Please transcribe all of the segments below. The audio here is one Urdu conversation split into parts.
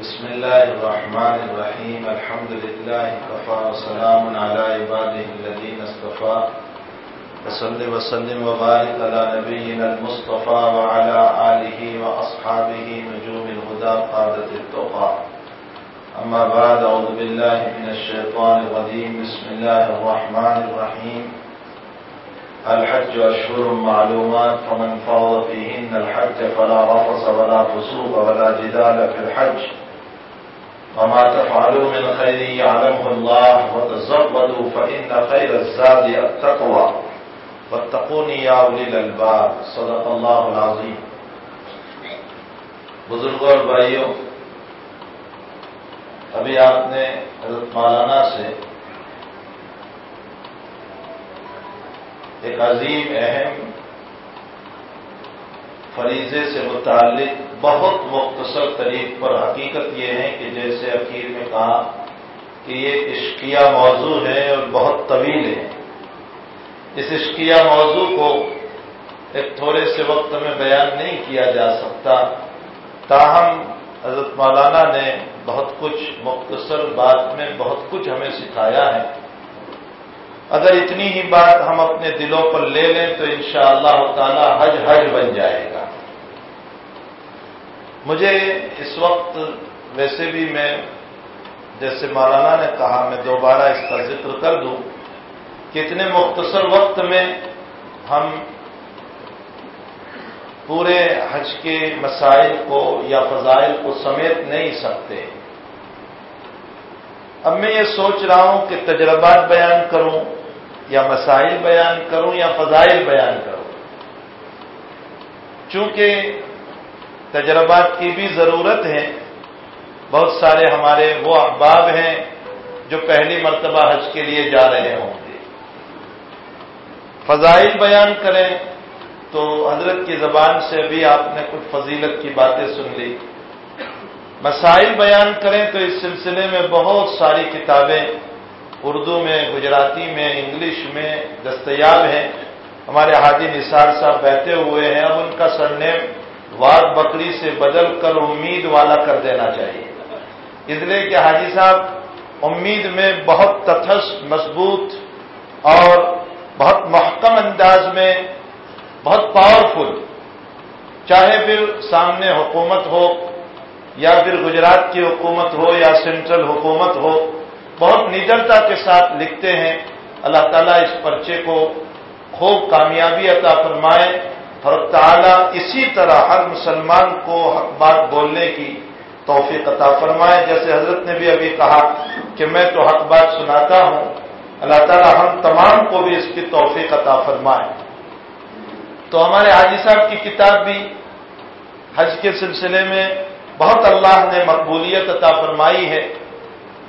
بسم الله الرحمن الرحيم. الحمد لله كفى وسلام على عباده الذين اصطفى. وصل وسلم وبارك على نبينا المصطفى وعلى آله وأصحابه نجوم الهدى قادة التقى. أما بعد أعوذ بالله من الشيطان الرجيم. بسم الله الرحمن الرحيم. الحج أشهر معلومات فمن فرض فيهن الحج فلا رفص ولا فسوق ولا جدال في الحج. وما تفعلوا من خير يعلمه الله وتزودوا فإن خير الزاد التقوى. واتقوني يا أولي الألباب. صدق الله العظيم. بزرگوں اور بھائیوں ابھی آپ نے حضرت مولانا سے ایک عظیم، اہم فریضے سے متعلق بہت مختصر طریق پر حقیقت یہ ہے کہ جیسے اخیر میں کہا کہ یہ عشقیہ موضوع ہے اور بہت طویل ہے۔ اس عشقیہ موضوع کو ایک تھوڑے سے وقت میں بیان نہیں کیا جا سکتا۔ تاہم، حضرت مولانا نے بہت کچھ مختصر بات میں بہت کچھ ہمیں سکھایا ہے۔ اگر اتنی ہی بات ہم اپنے دلوں پر لے لیں تو انشاءاللہ اللہ تعالی حج حج بن جائے گا۔ مجھے اس وقت ویسے بھی میں جیسے مولانا نے کہا، میں دوبارہ اس کا ذکر کر دوں کہ اتنے مختصر وقت میں ہم پورے حج کے مسائل کو یا فضائل کو سمیت نہیں سکتے۔ اب میں یہ سوچ رہا ہوں کہ تجربات بیان کروں، یا مسائل بیان کروں، یا فضائل بیان کروں۔ چونکہ تجربات کی بھی ضرورت ہے۔ بہت سارے ہمارے وہ احباب ہیں جو پہلی مرتبہ حج کے لیے جا رہے ہوں گے۔ فضائل بیان کریں تو حضرت کی زبان سے ابھی آپ نے کچھ فضیلت کی باتیں سن لی۔ مسائل بیان کریں تو اس سلسلے میں بہت ساری کتابیں اردو میں، گجراتی میں، انگلش میں دستیاب ہیں۔ ہمارے حاجی نثار صاحب بیٹھے ہوئے ہیں، اب ان کا سرنیم واد بکری سے بدل کر امید والا کر دینا چاہیے۔ اس لیے کہ حاجی صاحب، امید میں بہت تتھس، مضبوط اور بہت محکم انداز میں بہت پاورفل چاہے پھر سامنے حکومت ہو یا پھر گجرات کی حکومت ہو یا سینٹرل حکومت ہو، بہت نڈرتا کے ساتھ لکھتے ہیں۔ اللہ تعالیٰ اس پرچے کو خوب کامیابی عطا فرمائے۔ اور تعالیٰ اسی طرح ہر مسلمان کو حق بات بولنے کی توفیق عطا فرمائے۔ جیسے حضرت نے بھی ابھی کہا کہ میں تو حق بات سناتا ہوں، اللہ تعالیٰ ہم تمام کو بھی اس کی توفیق عطا فرمائے۔ تو ہمارے حاجی صاحب کی کتاب بھی حج کے سلسلے میں بہت اللہ نے مقبولیت عطا فرمائی ہے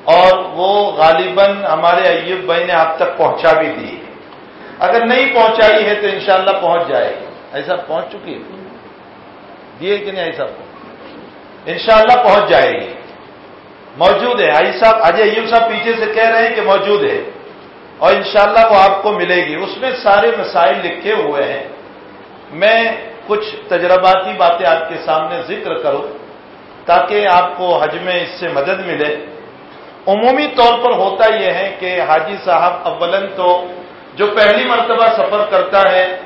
اور وہ غالباً ہمارے ایوب بھائی نے آپ تک پہنچا بھی دی ہے۔ اگر نہیں پہنچائی ہے تو انشاءاللہ پہنچ جائے گی۔ ایسا پہنچ چکی ہے۔ دیے کہ نہیں ایسا انشاءاللہ پہنچ جائے گی۔ موجود ہے۔ آئی صاحب اجے ایوب صاحب پیچھے سے کہہ رہے ہیں کہ موجود ہے۔ اور انشاءاللہ وہ آپ کو ملے گی۔ اس میں سارے مسائل لکھے ہوئے ہیں۔ میں کچھ تجرباتی باتیں آپ کے سامنے ذکر کروں تاکہ آپ کو حج میں اس سے مدد ملے۔ عمومی طور پر ہوتا یہ ہے کہ حاجی صاحب اولن تو جو پہلی مرتبہ سفر کرتا ہے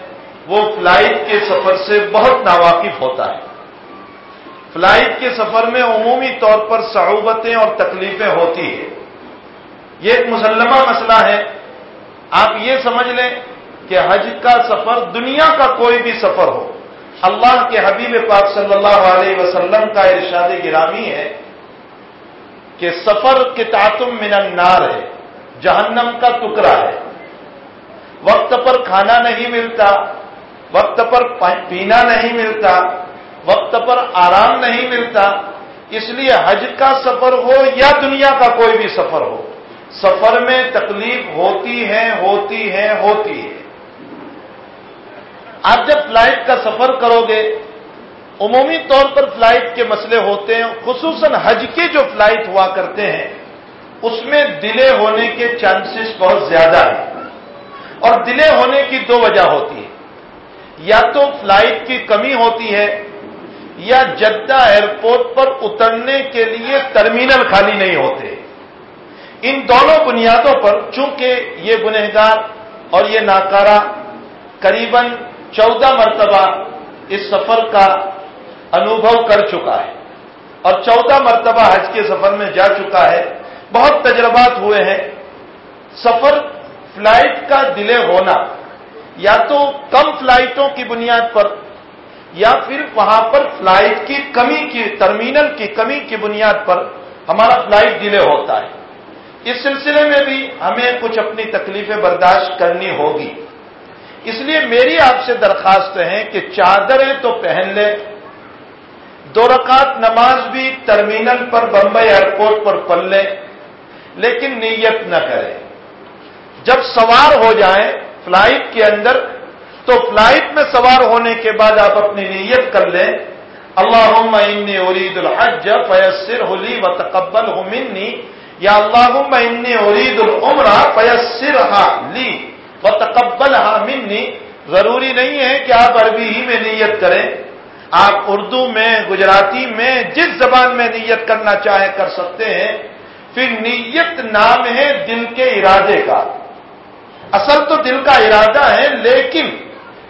وہ فلائٹ کے سفر سے بہت ناواقف ہوتا ہے۔ فلائٹ کے سفر میں عمومی طور پر صعوبتیں اور تکلیفیں ہوتی ہیں۔ یہ ایک مسلمہ مسئلہ ہے۔ آپ یہ سمجھ لیں کہ حج کا سفر دنیا کا کوئی بھی سفر ہو، اللہ کے حبیب پاک صلی اللہ علیہ وسلم کا ارشاد گرامی ہے کہ سفر کے تعتم من النار ہے، جہنم کا ٹکڑا ہے۔ وقت پر کھانا نہیں ملتا وقت پر پینا نہیں ملتا، وقت پر آرام نہیں ملتا، اس لیے حج کا سفر ہو یا دنیا کا کوئی بھی سفر ہو، سفر میں تکلیف ہوتی ہے ہوتی ہے ہوتی ہے۔ آپ جب فلائٹ کا سفر کرو گے، عمومی طور پر فلائٹ کے مسئلے ہوتے ہیں، خصوصاً حج کے جو فلائٹ ہوا کرتے ہیں، اس میں ڈلے ہونے کے چانسز بہت زیادہ ہیں۔ اور ڈلے ہونے کی دو وجہ ہوتی ہے یا تو فلائٹ کی کمی ہوتی ہے یا جدہ ایئرپورٹ پر اترنے کے لیے ٹرمینل خالی نہیں ہوتے۔ ان دونوں بنیادوں پر چونکہ یہ گنہگار اور یہ ناکارہ قریباً چودہ مرتبہ اس سفر کا انوبھو کر چکا ہے اور چودہ مرتبہ حج کے سفر میں جا چکا ہے۔ بہت تجربات ہوئے ہیں۔ سفر فلائٹ کا ڈیلے ہونا یا تو کم فلائٹوں کی بنیاد پر، یا پھر وہاں پر فلائٹ کی کمی کی، ٹرمینل کی کمی کی بنیاد پر ہمارا فلائٹ ڈیلے ہوتا ہے۔ اس سلسلے میں بھی ہمیں کچھ اپنی تکلیفیں برداشت کرنی ہوگی۔ اس لیے میری آپ سے درخواست ہے کہ چادریں تو پہن لیں۔ دو رکعت نماز بھی ٹرمینل پر بمبئی ایئرپورٹ پر پڑھ لیں، لیکن نیت نہ کریں۔ جب سوار ہو جائیں فلائٹ کے اندر تو فلائٹ میں سوار ہونے کے بعد آپ اپنی نیت کر لیں۔ اللہ انی ارید الحج فیسر ہولی و تقبل منی۔ یا اللہ انی ارید العمرہ فیسر لی و تقبل منی۔ ضروری نہیں ہے کہ آپ عربی ہی میں نیت کریں۔ آپ اردو میں، گجراتی میں، جس زبان میں نیت کرنا چاہیں کر سکتے ہیں۔ پھر نیت نام ہے دل کے ارادے کا۔ اصل تو دل کا ارادہ ہے، لیکن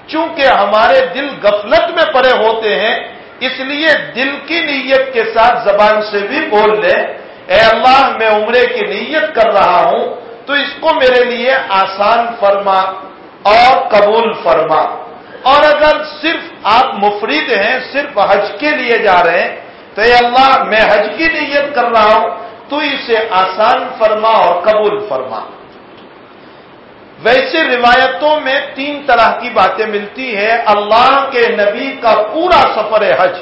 چونکہ ہمارے دل غفلت میں پڑے ہوتے ہیں، اس لیے دل کی نیت کے ساتھ زبان سے بھی بول لیں اے اللہ میں عمرے کی نیت کر رہا ہوں، تو اس کو میرے لیے آسان فرما اور قبول فرما۔ اور اگر صرف آپ مفرید ہیں، صرف حج کے لیے جا رہے ہیں، تو اے اللہ میں حج کی نیت کر رہا ہوں، تو اسے آسان فرما اور قبول فرما۔ ویسے روایتوں میں تین طرح کی باتیں ملتی ہیں۔ اللہ کے نبی کا پورا سفر حج۔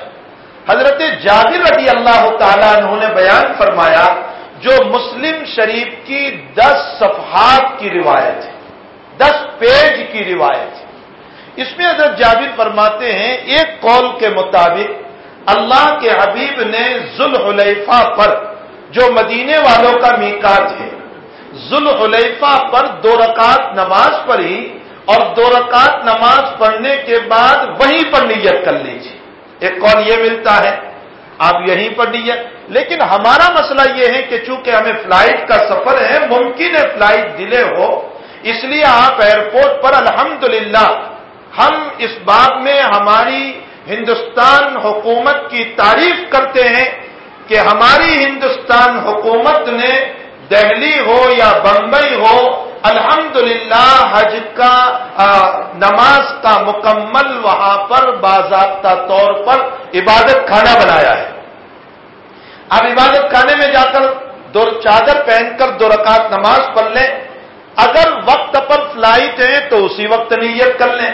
حضرت جابر رضی اللہ تعالیٰ انہوں نے بیان فرمایا، جو مسلم شریف کی دس صفحات کی روایت ہے، دس پیج کی روایت ہے۔ اس میں حضرت جابر فرماتے ہیں، ایک قول کے مطابق اللہ کے حبیب نے ذوالحلیفہ پر، جو مدینے والوں کا میکات ہے ذوالحلیفہ پر دو رکعت نماز پڑھی اور دو رکعت نماز پڑھنے کے بعد وہیں پر نیت کر لیجیے۔ ایک کون یہ ملتا ہے، آپ یہیں پر نیت۔ لیکن ہمارا مسئلہ یہ ہے کہ چونکہ ہمیں فلائٹ کا سفر ہے، ممکن ہے فلائٹ ڈیلے ہو، اس لیے آپ ایئرپورٹ پر الحمدللہ ہم اس بات میں ہماری ہندوستان حکومت کی تعریف کرتے ہیں کہ ہماری ہندوستان حکومت نے دہلی ہو یا بمبئی ہو، الحمدللہ حج کا نماز کا مکمل وہاں پر باضابطہ طور پر عبادت خانہ بنایا ہے۔ آپ عبادت خانے میں جا کر دو چادر پہن کر دو رکعت نماز پڑھ لیں۔ اگر وقت پر فلائٹ ہے تو اسی وقت نیت کر لیں۔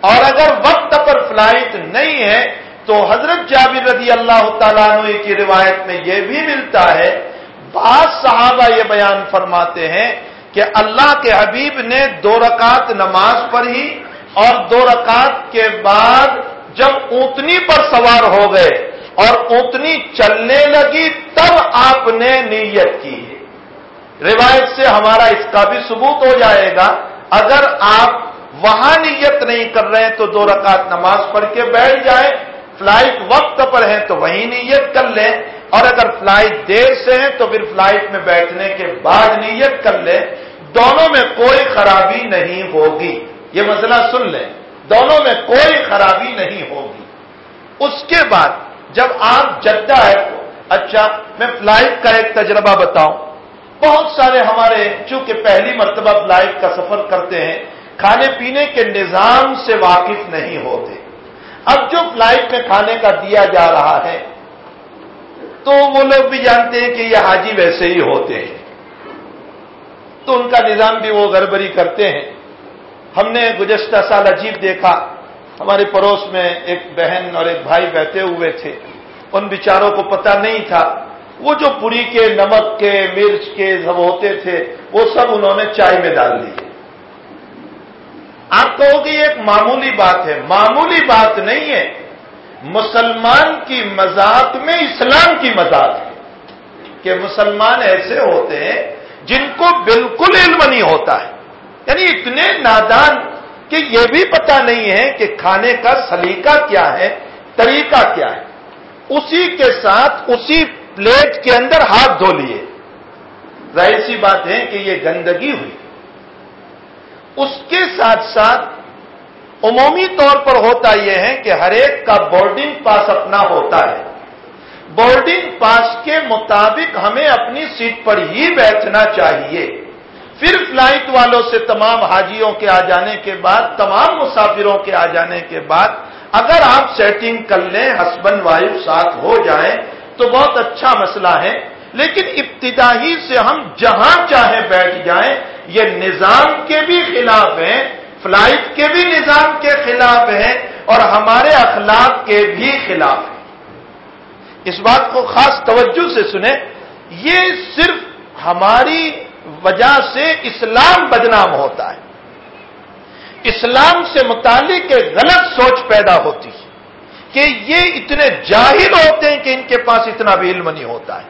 اور اگر وقت پر فلائٹ نہیں ہے تو حضرت جابر رضی اللہ تعالیٰ عنہ کی روایت میں یہ بھی ملتا ہے بعض صحابہ یہ بیان فرماتے ہیں کہ اللہ کے حبیب نے دو رکعت نماز پڑھی اور دو رکعت کے بعد جب اونتنی پر سوار ہو گئے اور اونتنی چلنے لگی تب آپ نے نیت کی۔ ہے روایت سے ہمارا اس کا بھی ثبوت ہو جائے گا۔ اگر آپ وہاں نیت نہیں کر رہے ہیں تو دو رکعت نماز پڑھ کے بیٹھ جائیں۔ فلائٹ وقت پر ہے تو وہی نیت کر لیں۔ اور اگر فلائٹ دیر سے ہے تو پھر فلائٹ میں بیٹھنے کے بعد نیت کر لیں دونوں میں کوئی خرابی نہیں ہوگی۔ یہ مسئلہ سن لیں دونوں میں کوئی خرابی نہیں ہوگی۔ اس کے بعد جب آپ جدہ ہے اچھا میں فلائٹ کا ایک تجربہ بتاؤں۔ بہت سارے ہمارے چونکہ پہلی مرتبہ فلائٹ کا سفر کرتے ہیں، کھانے پینے کے نظام سے واقف نہیں ہوتے۔ اب جو فلائٹ میں کھانے کا دیا جا رہا ہے تو وہ لوگ بھی جانتے ہیں کہ یہ حاجی ویسے ہی ہوتے ہیں۔ تو ان کا نظام بھی وہ گڑبڑی کرتے ہیں۔ ہم نے گزشتہ سال عجیب دیکھا۔ ہمارے پڑوس میں ایک بہن اور ایک بھائی بیٹھے ہوئے تھے۔ ان بیچاروں کو پتہ نہیں تھا۔ وہ جو پوری کے نمک کے، مرچ کے سب ہوتے تھے، وہ سب انہوں نے چائے میں ڈال دیے آپ کہو کہ یہ ایک معمولی بات ہے۔ معمولی بات نہیں ہے۔ مسلمان کی مذاق میں اسلام کی مذاق ہے۔ کہ مسلمان ایسے ہوتے ہیں جن کو بالکل علم نہیں ہوتا ہے۔ یعنی اتنے نادان کہ یہ بھی پتا نہیں ہے کہ کھانے کا سلیقہ کیا ہے، طریقہ کیا ہے۔ اسی کے ساتھ اسی پلیٹ کے اندر ہاتھ دھو لیے۔ ظاہر سی بات ہے کہ یہ گندگی ہوئی۔ اس کے ساتھ ساتھ عمومی طور پر ہوتا یہ ہے کہ ہر ایک کا بورڈنگ پاس اپنا ہوتا ہے۔ بورڈنگ پاس کے مطابق ہمیں اپنی سیٹ پر ہی بیٹھنا چاہیے۔ پھر فلائٹ والوں سے تمام حاجیوں کے آ جانے کے بعد، تمام مسافروں کے آ جانے کے بعد اگر آپ سیٹنگ کر لیں ہسبینڈ وائف ساتھ ہو جائیں تو بہت اچھا مسئلہ ہے۔ لیکن ابتدائی سے ہم جہاں چاہے بیٹھ جائیں، یہ نظام کے بھی خلاف ہیں۔ فلائٹ کے بھی نظام کے خلاف ہیں اور ہمارے اخلاق کے بھی خلاف ہیں اس بات کو خاص توجہ سے سنیں، یہ صرف ہماری وجہ سے اسلام بدنام ہوتا ہے۔ اسلام سے متعلق ایک غلط سوچ پیدا ہوتی ہے کہ یہ اتنے جاہل ہوتے ہیں کہ ان کے پاس اتنا بھی علم نہیں ہوتا ہے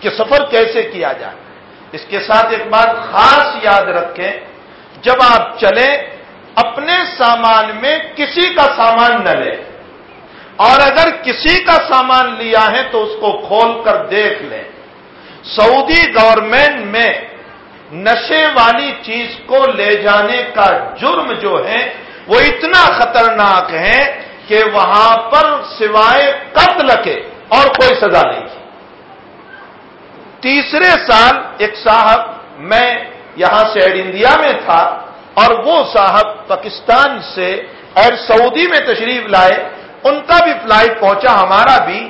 کہ سفر کیسے کیا جائے۔ اس کے ساتھ ایک بات خاص یاد رکھیں، جب آپ چلیں اپنے سامان میں کسی کا سامان نہ لیں اور اگر کسی کا سامان لیا ہے تو اس کو کھول کر دیکھ لیں سعودی گورنمنٹ میں نشے والی چیز کو لے جانے کا جرم جو ہے وہ اتنا خطرناک ہے کہ وہاں پر سوائے قتل کے اور کوئی سزا نہیں۔ تیسرے سال ایک صاحب میں یہاں سے انڈیا میں تھا۔ اور وہ صاحب پاکستان سے ایئر سعودی میں تشریف لائے، ان کا بھی فلائٹ پہنچا، ہمارا بھی۔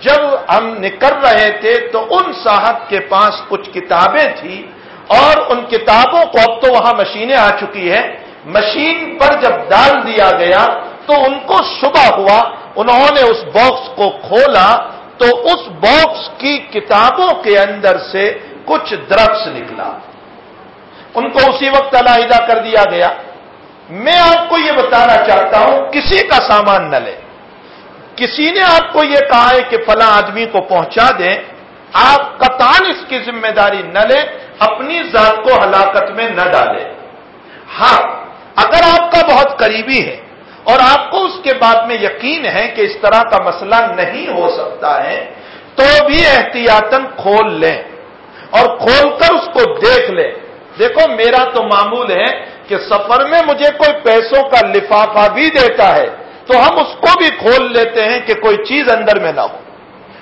جب ہم نکل رہے تھے تو ان صاحب کے پاس کچھ کتابیں تھیں اور ان کتابوں کو اب تو وہاں مشینیں آ چکی ہیں۔ مشین پر جب ڈال دیا گیا تو ان کو شبہ ہوا، انہوں نے اس باکس کو کھولا تو اس باکس کی کتابوں کے اندر سے کچھ درخت نکلا۔ ان کو اسی وقت علیحدہ کر دیا گیا۔ میں آپ کو یہ بتانا چاہتا ہوں، کسی کا سامان نہ لے۔ کسی نے آپ کو یہ کہا ہے کہ فلاں آدمی کو پہنچا دیں آپ کتان اس کی ذمہ داری نہ لیں اپنی ذات کو ہلاکت میں نہ ڈالیں ہاں اگر آپ کا بہت قریبی ہے اور آپ کو اس کے بعد میں یقین ہے کہ اس طرح کا مسئلہ نہیں ہو سکتا ہے، تو بھی احتیاطن کھول لیں اور کھول کر اس کو دیکھ لیں۔ دیکھو، میرا تو معمول ہے کہ سفر میں مجھے کوئی پیسوں کا لفافہ بھی دیتا ہے تو ہم اس کو بھی کھول لیتے ہیں کہ کوئی چیز اندر میں نہ ہو۔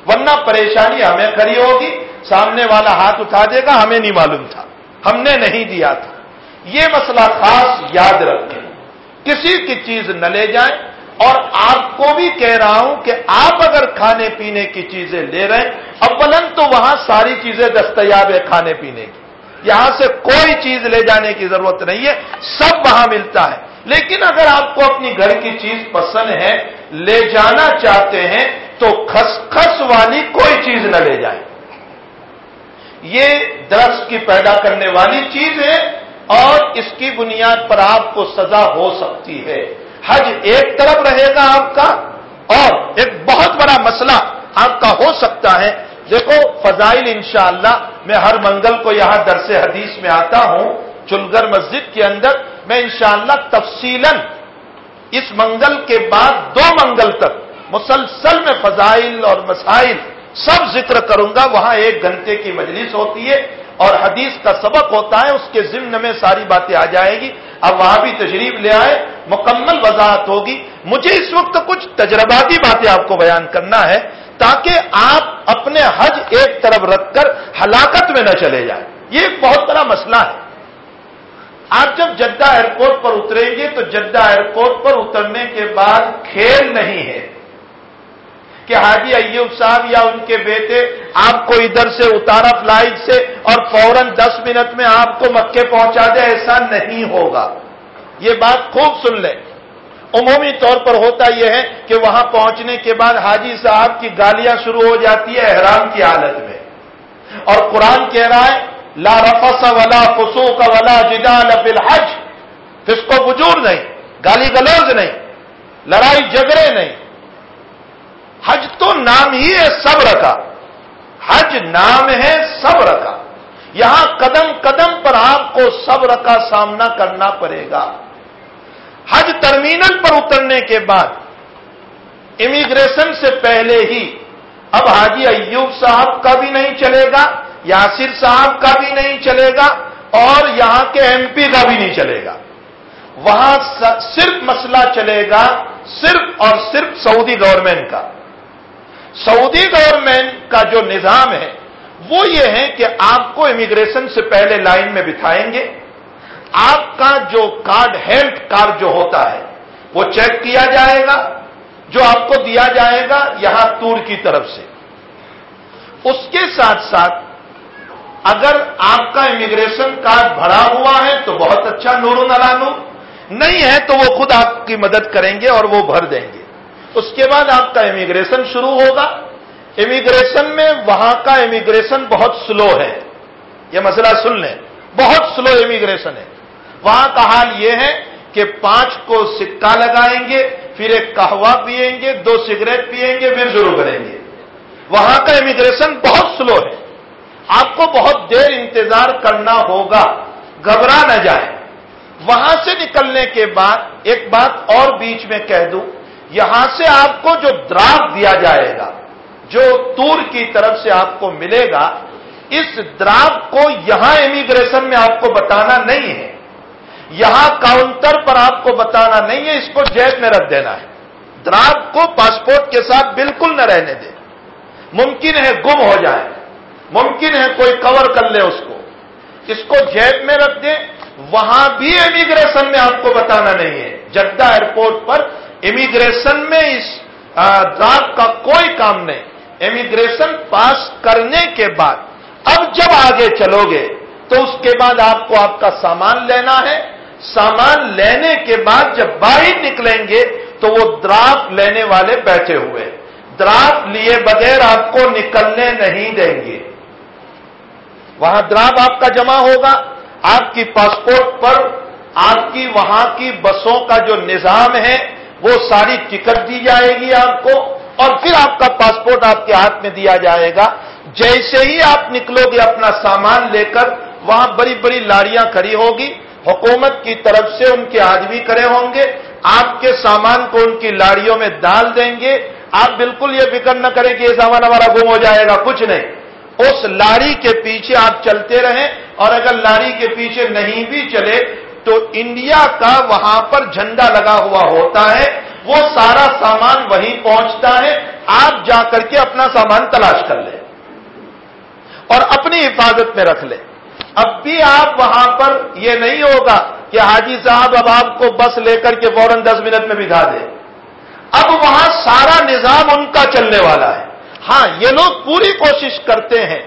ورنہ پریشانی ہمیں کھڑی ہوگی، سامنے والا ہاتھ اٹھا دے گا، ہمیں نہیں معلوم تھا۔ ہم نے نہیں دیا تھا۔ یہ مسئلہ خاص یاد رکھیں۔ کسی کی چیز نہ لے جائیں۔ اور آپ کو بھی کہہ رہا ہوں کہ آپ اگر کھانے پینے کی چیزیں لے رہے ہیں اولن تو وہاں ساری چیزیں دستیاب ہے کھانے پینے کی۔ یہاں سے کوئی چیز لے جانے کی ضرورت نہیں ہے، سب وہاں ملتا ہے۔ لیکن اگر آپ کو اپنی گھر کی چیز پسند ہے، لے جانا چاہتے ہیں، تو خسخس والی کوئی چیز نہ لے جائیں۔ یہ درس کی پیدا کرنے والی چیز ہے اور اس کی بنیاد پر آپ کو سزا ہو سکتی ہے۔ حج ایک طرف رہے گا آپ کا اور ایک بہت بڑا مسئلہ آپ کا ہو سکتا ہے۔ دیکھو، فضائل انشاءاللہ، میں ہر منگل کو یہاں درس حدیث میں آتا ہوں، چلگر مسجد کے اندر، میں انشاءاللہ تفصیلا اس منگل کے بعد دو منگل تک مسلسل میں فضائل اور مسائل سب ذکر کروں گا، وہاں ایک گھنٹے کی مجلس ہوتی ہے اور حدیث کا سبق ہوتا ہے، اس کے ضمن میں ساری باتیں آ جائے گی۔ اب وہاں بھی تشریف لے آئے، مکمل وضاحت ہوگی۔ مجھے اس وقت کچھ تجرباتی باتیں آپ کو بیان کرنا ہے۔ تاکہ آپ اپنے حج ایک طرف رکھ کر ہلاکت میں نہ چلے جائیں۔ یہ ایک بہت بڑا مسئلہ ہے۔ آپ جب جدہ ایئرپورٹ پر اتریں گے تو جدہ ایئرپورٹ پر اترنے کے بعد کھیل نہیں ہے کہ حاجی ایوب صاحب یا ان کے بیٹے آپ کو ادھر سے اتارا فلائٹ سے اور فوراً دس منٹ میں آپ کو مکے پہنچا دے، ایسا نہیں ہوگا۔ یہ بات خوب سن لیں۔ عمومی طور پر ہوتا یہ ہے کہ وہاں پہنچنے کے بعد حاجی صاحب کی گالیاں شروع ہو جاتی ہے احرام کی حالت میں۔ اور قرآن کہہ رہا ہے، لا رفس ولا فسو کا ولا جدال بالحج حج کو بجور نہیں، گالی گلوز نہیں، لڑائی جھگڑے نہیں۔ حج تو نام ہی ہے صبر کا۔ حج نام ہے صبر کا۔ یہاں قدم قدم پر آپ کو صبر کا سامنا کرنا پڑے گا۔ حج ٹرمینل پر اترنے کے بعد امیگریشن سے پہلے ہی اب حاجی ایوب صاحب کا بھی نہیں چلے گا، یاسر صاحب کا بھی نہیں چلے گا اور یہاں کے ایم پی کا بھی نہیں چلے گا۔ وہاں صرف مسئلہ چلے گا صرف اور صرف سعودی گورنمنٹ کا۔ سعودی گورنمنٹ کا جو نظام ہے، وہ یہ ہے کہ آپ کو امیگریشن سے پہلے لائن میں بٹھائیں گے۔ آپ کا جو کارڈ ہیلتھ کارڈ جو ہوتا ہے، وہ چیک کیا جائے گا، جو آپ کو دیا جائے گا یہاں تور کی طرف سے۔ اس کے ساتھ ساتھ اگر آپ کا امیگریشن کارڈ بھرا ہوا ہے تو بہت اچھا نور نلانو نہیں ہے تو وہ خود آپ کی مدد کریں گے اور وہ بھر دیں گے۔ اس کے بعد آپ کا امیگریشن شروع ہوگا۔ امیگریشن میں وہاں کا امیگریشن بہت سلو ہے۔ یہ مسئلہ سن لیں۔ بہت سلو امیگریشن ہے۔ وہاں کا حال یہ ہے کہ پانچ کو سکہ لگائیں گے، پھر ایک کہوا پیئیں گے، دو سگریٹ پیئیں گے، پھر شروع کریں گے۔ وہاں کا امیگریشن بہت سلو ہے۔ آپ کو بہت دیر انتظار کرنا ہوگا، گھبرا نہ جائے وہاں سے نکلنے کے بعد ایک بات اور بیچ میں کہہ دوں، یہاں سے آپ کو جو دراب دیا جائے گا، جو تور کی طرف سے آپ کو ملے گا، اس دراب کو یہاں امیگریشن میں آپ کو بتانا نہیں ہے۔ یہاں کاؤنٹر پر آپ کو بتانا نہیں ہے، اس کو جیب میں رکھ دینا ہے۔ دراب کو پاسپورٹ کے ساتھ بالکل نہ رہنے دیں۔ ممکن ہے گم ہو جائے ممکن ہے کوئی کور کر لے اس کو۔ اس کو جیب میں رکھ دیں۔ وہاں بھی امیگریشن میں آپ کو بتانا نہیں ہے۔ جدہ ایئرپورٹ پر امیگریشن میں اس دراب کا کوئی کام نہیں۔ امیگریشن پاس کرنے کے بعد، اب جب آگے چلو گے تو اس کے بعد آپ کو آپ کا سامان لینا ہے۔ سامان لینے کے بعد جب باہر نکلیں گے تو وہ دراپ لینے والے بیٹھے ہوئے دراپ لیے بغیر آپ کو نکلنے نہیں دیں گے۔ وہاں دراپ آپ کا جمع ہوگا۔ آپ کی پاسپورٹ پر آپ کی وہاں کی بسوں کا جو نظام ہے، وہ ساری ٹکٹ دی جائے گی آپ کو اور پھر آپ کا پاسپورٹ آپ کے ہاتھ میں دیا جائے گا۔ جیسے ہی آپ نکلو گے اپنا سامان لے کر، وہاں بڑی بڑی لاریاں کھڑی ہوگی۔ حکومت کی طرف سے ان کے آدمی کھڑے ہوں گے۔ آپ کے سامان کو ان کی لاڑیوں میں ڈال دیں گے۔ آپ بالکل یہ فکر نہ کریں کہ یہ سامان ہمارا گم ہو جائے گا، کچھ نہیں۔ اس لاری کے پیچھے آپ چلتے رہیں اور اگر لاری کے پیچھے نہیں بھی چلے تو انڈیا کا وہاں پر جھنڈا لگا ہوا ہوتا ہے۔ وہ سارا سامان وہیں پہنچتا ہے۔ آپ جا کر کے اپنا سامان تلاش کر لیں اور اپنی حفاظت میں رکھ لیں۔ اب بھی آپ وہاں پر یہ نہیں ہوگا کہ حاجی صاحب اب آپ کو بس لے کر کے فوراً دس منٹ میں بٹھا دے۔ اب وہاں سارا نظام ان کا چلنے والا ہے۔ ہاں یہ لوگ پوری کوشش کرتے ہیں،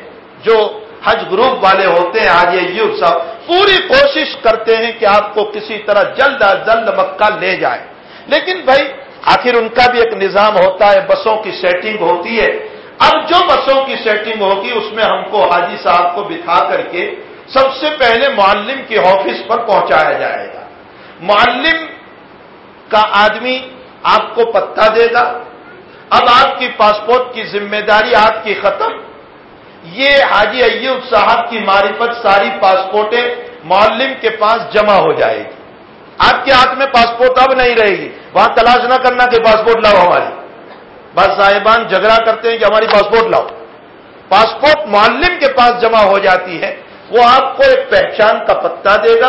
جو حج گروپ والے ہوتے ہیں، آج یہ صاحب، پوری کوشش کرتے ہیں کہ آپ کو کسی طرح جلد از جلد مکہ لے جائے لیکن بھائی، آخر ان کا بھی ایک نظام ہوتا ہے، بسوں کی سیٹنگ ہوتی ہے۔ اب جو بسوں کی سیٹنگ ہوگی، اس میں ہم کو حاجی صاحب کو بٹھا کر کے سب سے پہلے معلم کے آفس پر پہنچایا جائے گا۔ معلم کا آدمی آپ کو پتہ دے گا۔ اب آپ کی پاسپورٹ کی ذمہ داری آپ کی ختم۔ یہ حاجی ایوب صاحب کی معرفت ساری پاسپورٹیں معلم کے پاس جمع ہو جائے گی۔ آپ کے ہاتھ میں پاسپورٹ اب نہیں رہے گی۔ وہاں تلاش نہ کرنا کہ پاسپورٹ لاؤ ہماری۔ بس صاحبان جھگڑا کرتے ہیں کہ ہماری پاسپورٹ لاؤ۔ پاسپورٹ معلم کے پاس جمع ہو جاتی ہے۔ وہ آپ کو ایک پہچان کا پتہ دے گا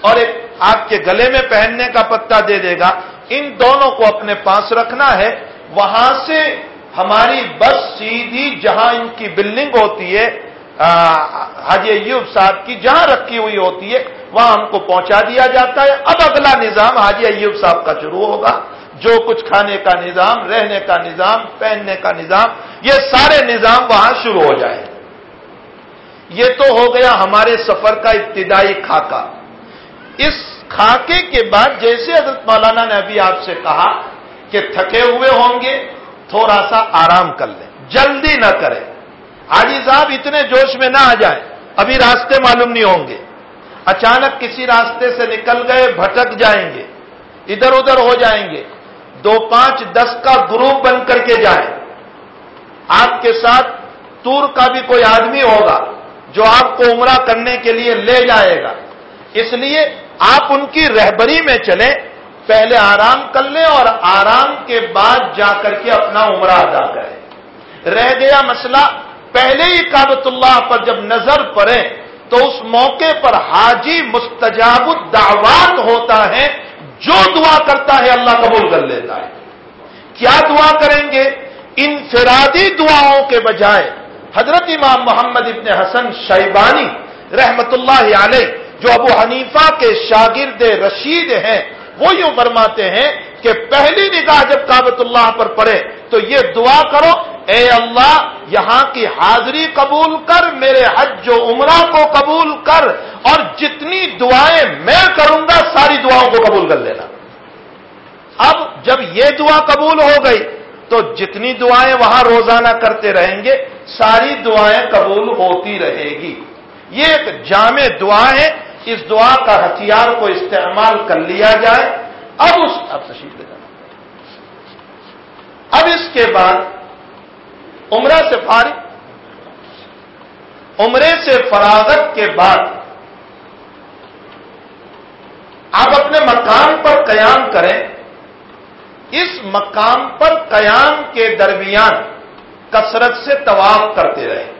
اور ایک آپ کے گلے میں پہننے کا پتہ دے دے گا۔ ان دونوں کو اپنے پاس رکھنا ہے۔ وہاں سے ہماری بس سیدھی جہاں ان کی بلڈنگ ہوتی ہے حاجی ایوب صاحب کی جہاں رکھی ہوئی ہوتی ہے، وہاں ہم کو پہنچا دیا جاتا ہے۔ اب اگلا نظام حاجی ایوب صاحب کا شروع ہوگا۔ جو کچھ کھانے کا نظام، رہنے کا نظام، پہننے کا نظام، یہ سارے نظام وہاں شروع ہو جائے۔ یہ تو ہو گیا ہمارے سفر کا ابتدائی خاکہ۔ اس خاکے کے بعد جیسے حضرت مولانا نے ابھی آپ سے کہا کہ تھکے ہوئے ہوں گے، تھوڑا سا آرام کر لیں۔ جلدی نہ کریں۔ حاجی صاحب اتنے جوش میں نہ آ جائیں۔ ابھی راستے معلوم نہیں ہوں گے۔ اچانک کسی راستے سے نکل گئے، بھٹک جائیں گے۔ ادھر ادھر ہو جائیں گے۔ دو پانچ دس کا گروپ بن کر کے جائیں۔ آپ کے ساتھ تور کا بھی کوئی آدمی ہوگا۔ جو آپ کو عمرہ کرنے کے لیے لے جائے گا۔ اس لیے آپ ان کی رہبری میں چلیں، پہلے آرام کر لیں اور آرام کے بعد جا کر کے اپنا عمرہ ادا کریں۔ رہ گیا مسئلہ، پہلے ہی کابت اللہ پر جب نظر پڑے تو اس موقع پر حاجی مستجاب الدعوات ہوتا ہے، جو دعا کرتا ہے اللہ قبول کر لیتا ہے۔ کیا دعا کریں گے؟ انفرادی دعاؤں کے بجائے حضرت امام محمد ابن حسن شیبانی رحمت اللہ علیہ، جو ابو حنیفہ کے شاگرد رشید ہیں، وہ یوں فرماتے ہیں کہ پہلی نگاہ جب کابت اللہ پر پڑے، تو یہ دعا کرو، اے اللہ، یہاں کی حاضری قبول کر، میرے حج و عمرہ کو قبول کر، اور جتنی دعائیں میں کروں گا، ساری دعاؤں کو قبول کر لینا۔ اب جب یہ دعا قبول ہو گئی، تو جتنی دعائیں وہاں روزانہ کرتے رہیں گے ساری دعائیں قبول ہوتی رہے گی۔ یہ ایک جامع دعا ہے۔ اس دعا کا ہتھیار کو استعمال کر لیا جائے۔ اب اس اب تشریف لے جانا اب اس کے بعد عمرہ سے فارغ۔ عمرے سے فراغت کے بعد آپ اپنے مکان پر قیام کریں۔ اس مقام پر قیام کے درمیان کثرت سے طواف کرتے رہیں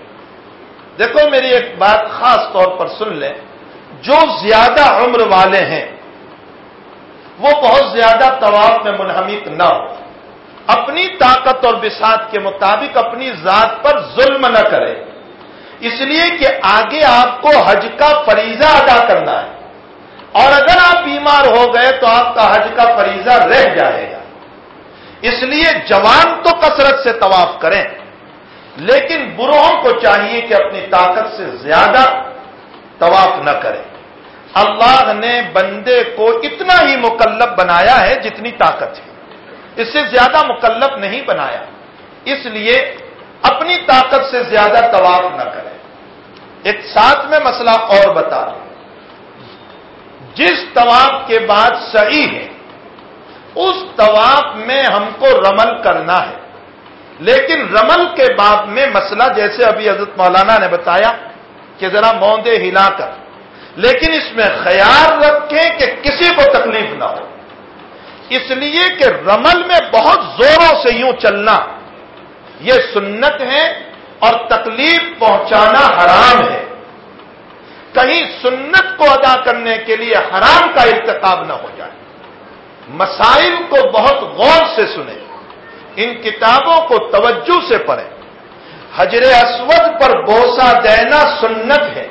دیکھو میری ایک بات خاص طور پر سن لیں۔ جو زیادہ عمر والے ہیں، وہ بہت زیادہ طواف میں منہمک نہ ہو اپنی طاقت اور بساط کے مطابق اپنی ذات پر ظلم نہ کرے اس لیے کہ آگے آپ کو حج کا فریضہ ادا کرنا ہے۔ اور اگر آپ بیمار ہو گئے تو آپ کا حج کا فریضہ رہ جائے گا۔ اس لیے جوان تو کثرت سے طواف کریں۔ لیکن بروہوں کو چاہیے کہ اپنی طاقت سے زیادہ طواف نہ کریں اللہ نے بندے کو اتنا ہی مکلب بنایا ہے جتنی طاقت ہے اس سے زیادہ مکلب نہیں بنایا۔ اس لیے اپنی طاقت سے زیادہ طواف نہ کریں ایک ساتھ میں مسئلہ اور بتا۔ دوں جس طواف کے بعد صحیح ہے، اس طواف میں ہم کو رمل کرنا ہے۔ لیکن رمل کے بعد میں مسئلہ جیسے ابھی حضرت مولانا نے بتایا کہ ذرا موندے ہلا کر، لیکن اس میں خیال رکھیں کہ کسی کو تکلیف نہ ہو۔ اس لیے کہ رمل میں بہت زوروں سے یوں چلنا، یہ سنت ہے اور تکلیف پہنچانا حرام ہے۔ کہیں سنت کو ادا کرنے کے لیے حرام کا ارتقاب نہ ہو جائے۔ مسائل کو بہت غور سے سنیں۔ ان کتابوں کو توجہ سے پڑھیں۔ حجر اسود پر بوسا دینا سنت ہے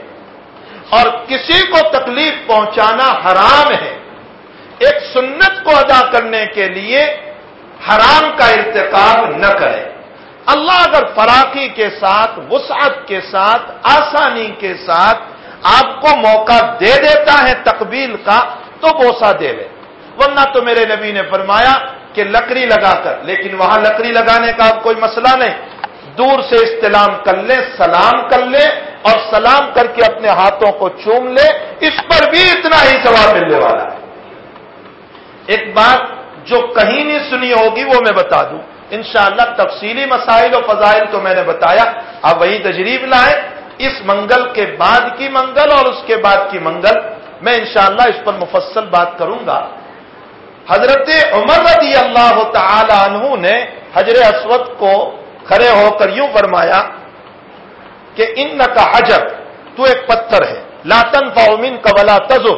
اور کسی کو تکلیف پہنچانا حرام ہے۔ ایک سنت کو ادا کرنے کے لیے حرام کا ارتقاب نہ کرے اللہ اگر فراقی کے ساتھ، وسعت کے ساتھ، آسانی کے ساتھ آپ کو موقع دے دیتا ہے تقبیل کا، تو بوسا دے لے ورنہ تو میرے نبی نے فرمایا کہ لکڑی لگا کر، لیکن وہاں لکڑی لگانے کا کوئی مسئلہ نہیں۔ دور سے استلام کر لے، سلام کر لے اور سلام کر کے اپنے ہاتھوں کو چوم لے۔ اس پر بھی اتنا ہی ثواب ملنے والا ہے۔ ایک بات جو کہیں نہیں سنی ہوگی وہ میں بتا دوں۔ انشاءاللہ تفصیلی مسائل و فضائل تو میں نے بتایا۔ اب وہی تجریب لائیں۔ اس منگل کے بعد کی منگل اور اس کے بعد کی منگل۔ میں انشاءاللہ اس پر مفصل بات کروں گا۔ حضرت عمر رضی اللہ تعالی عنہ نے حجر اسود کو کھڑے ہو کر یوں فرمایا کہ ان کا حجر، تو ایک پتھر ہے لاتن فومن کا ولا تزو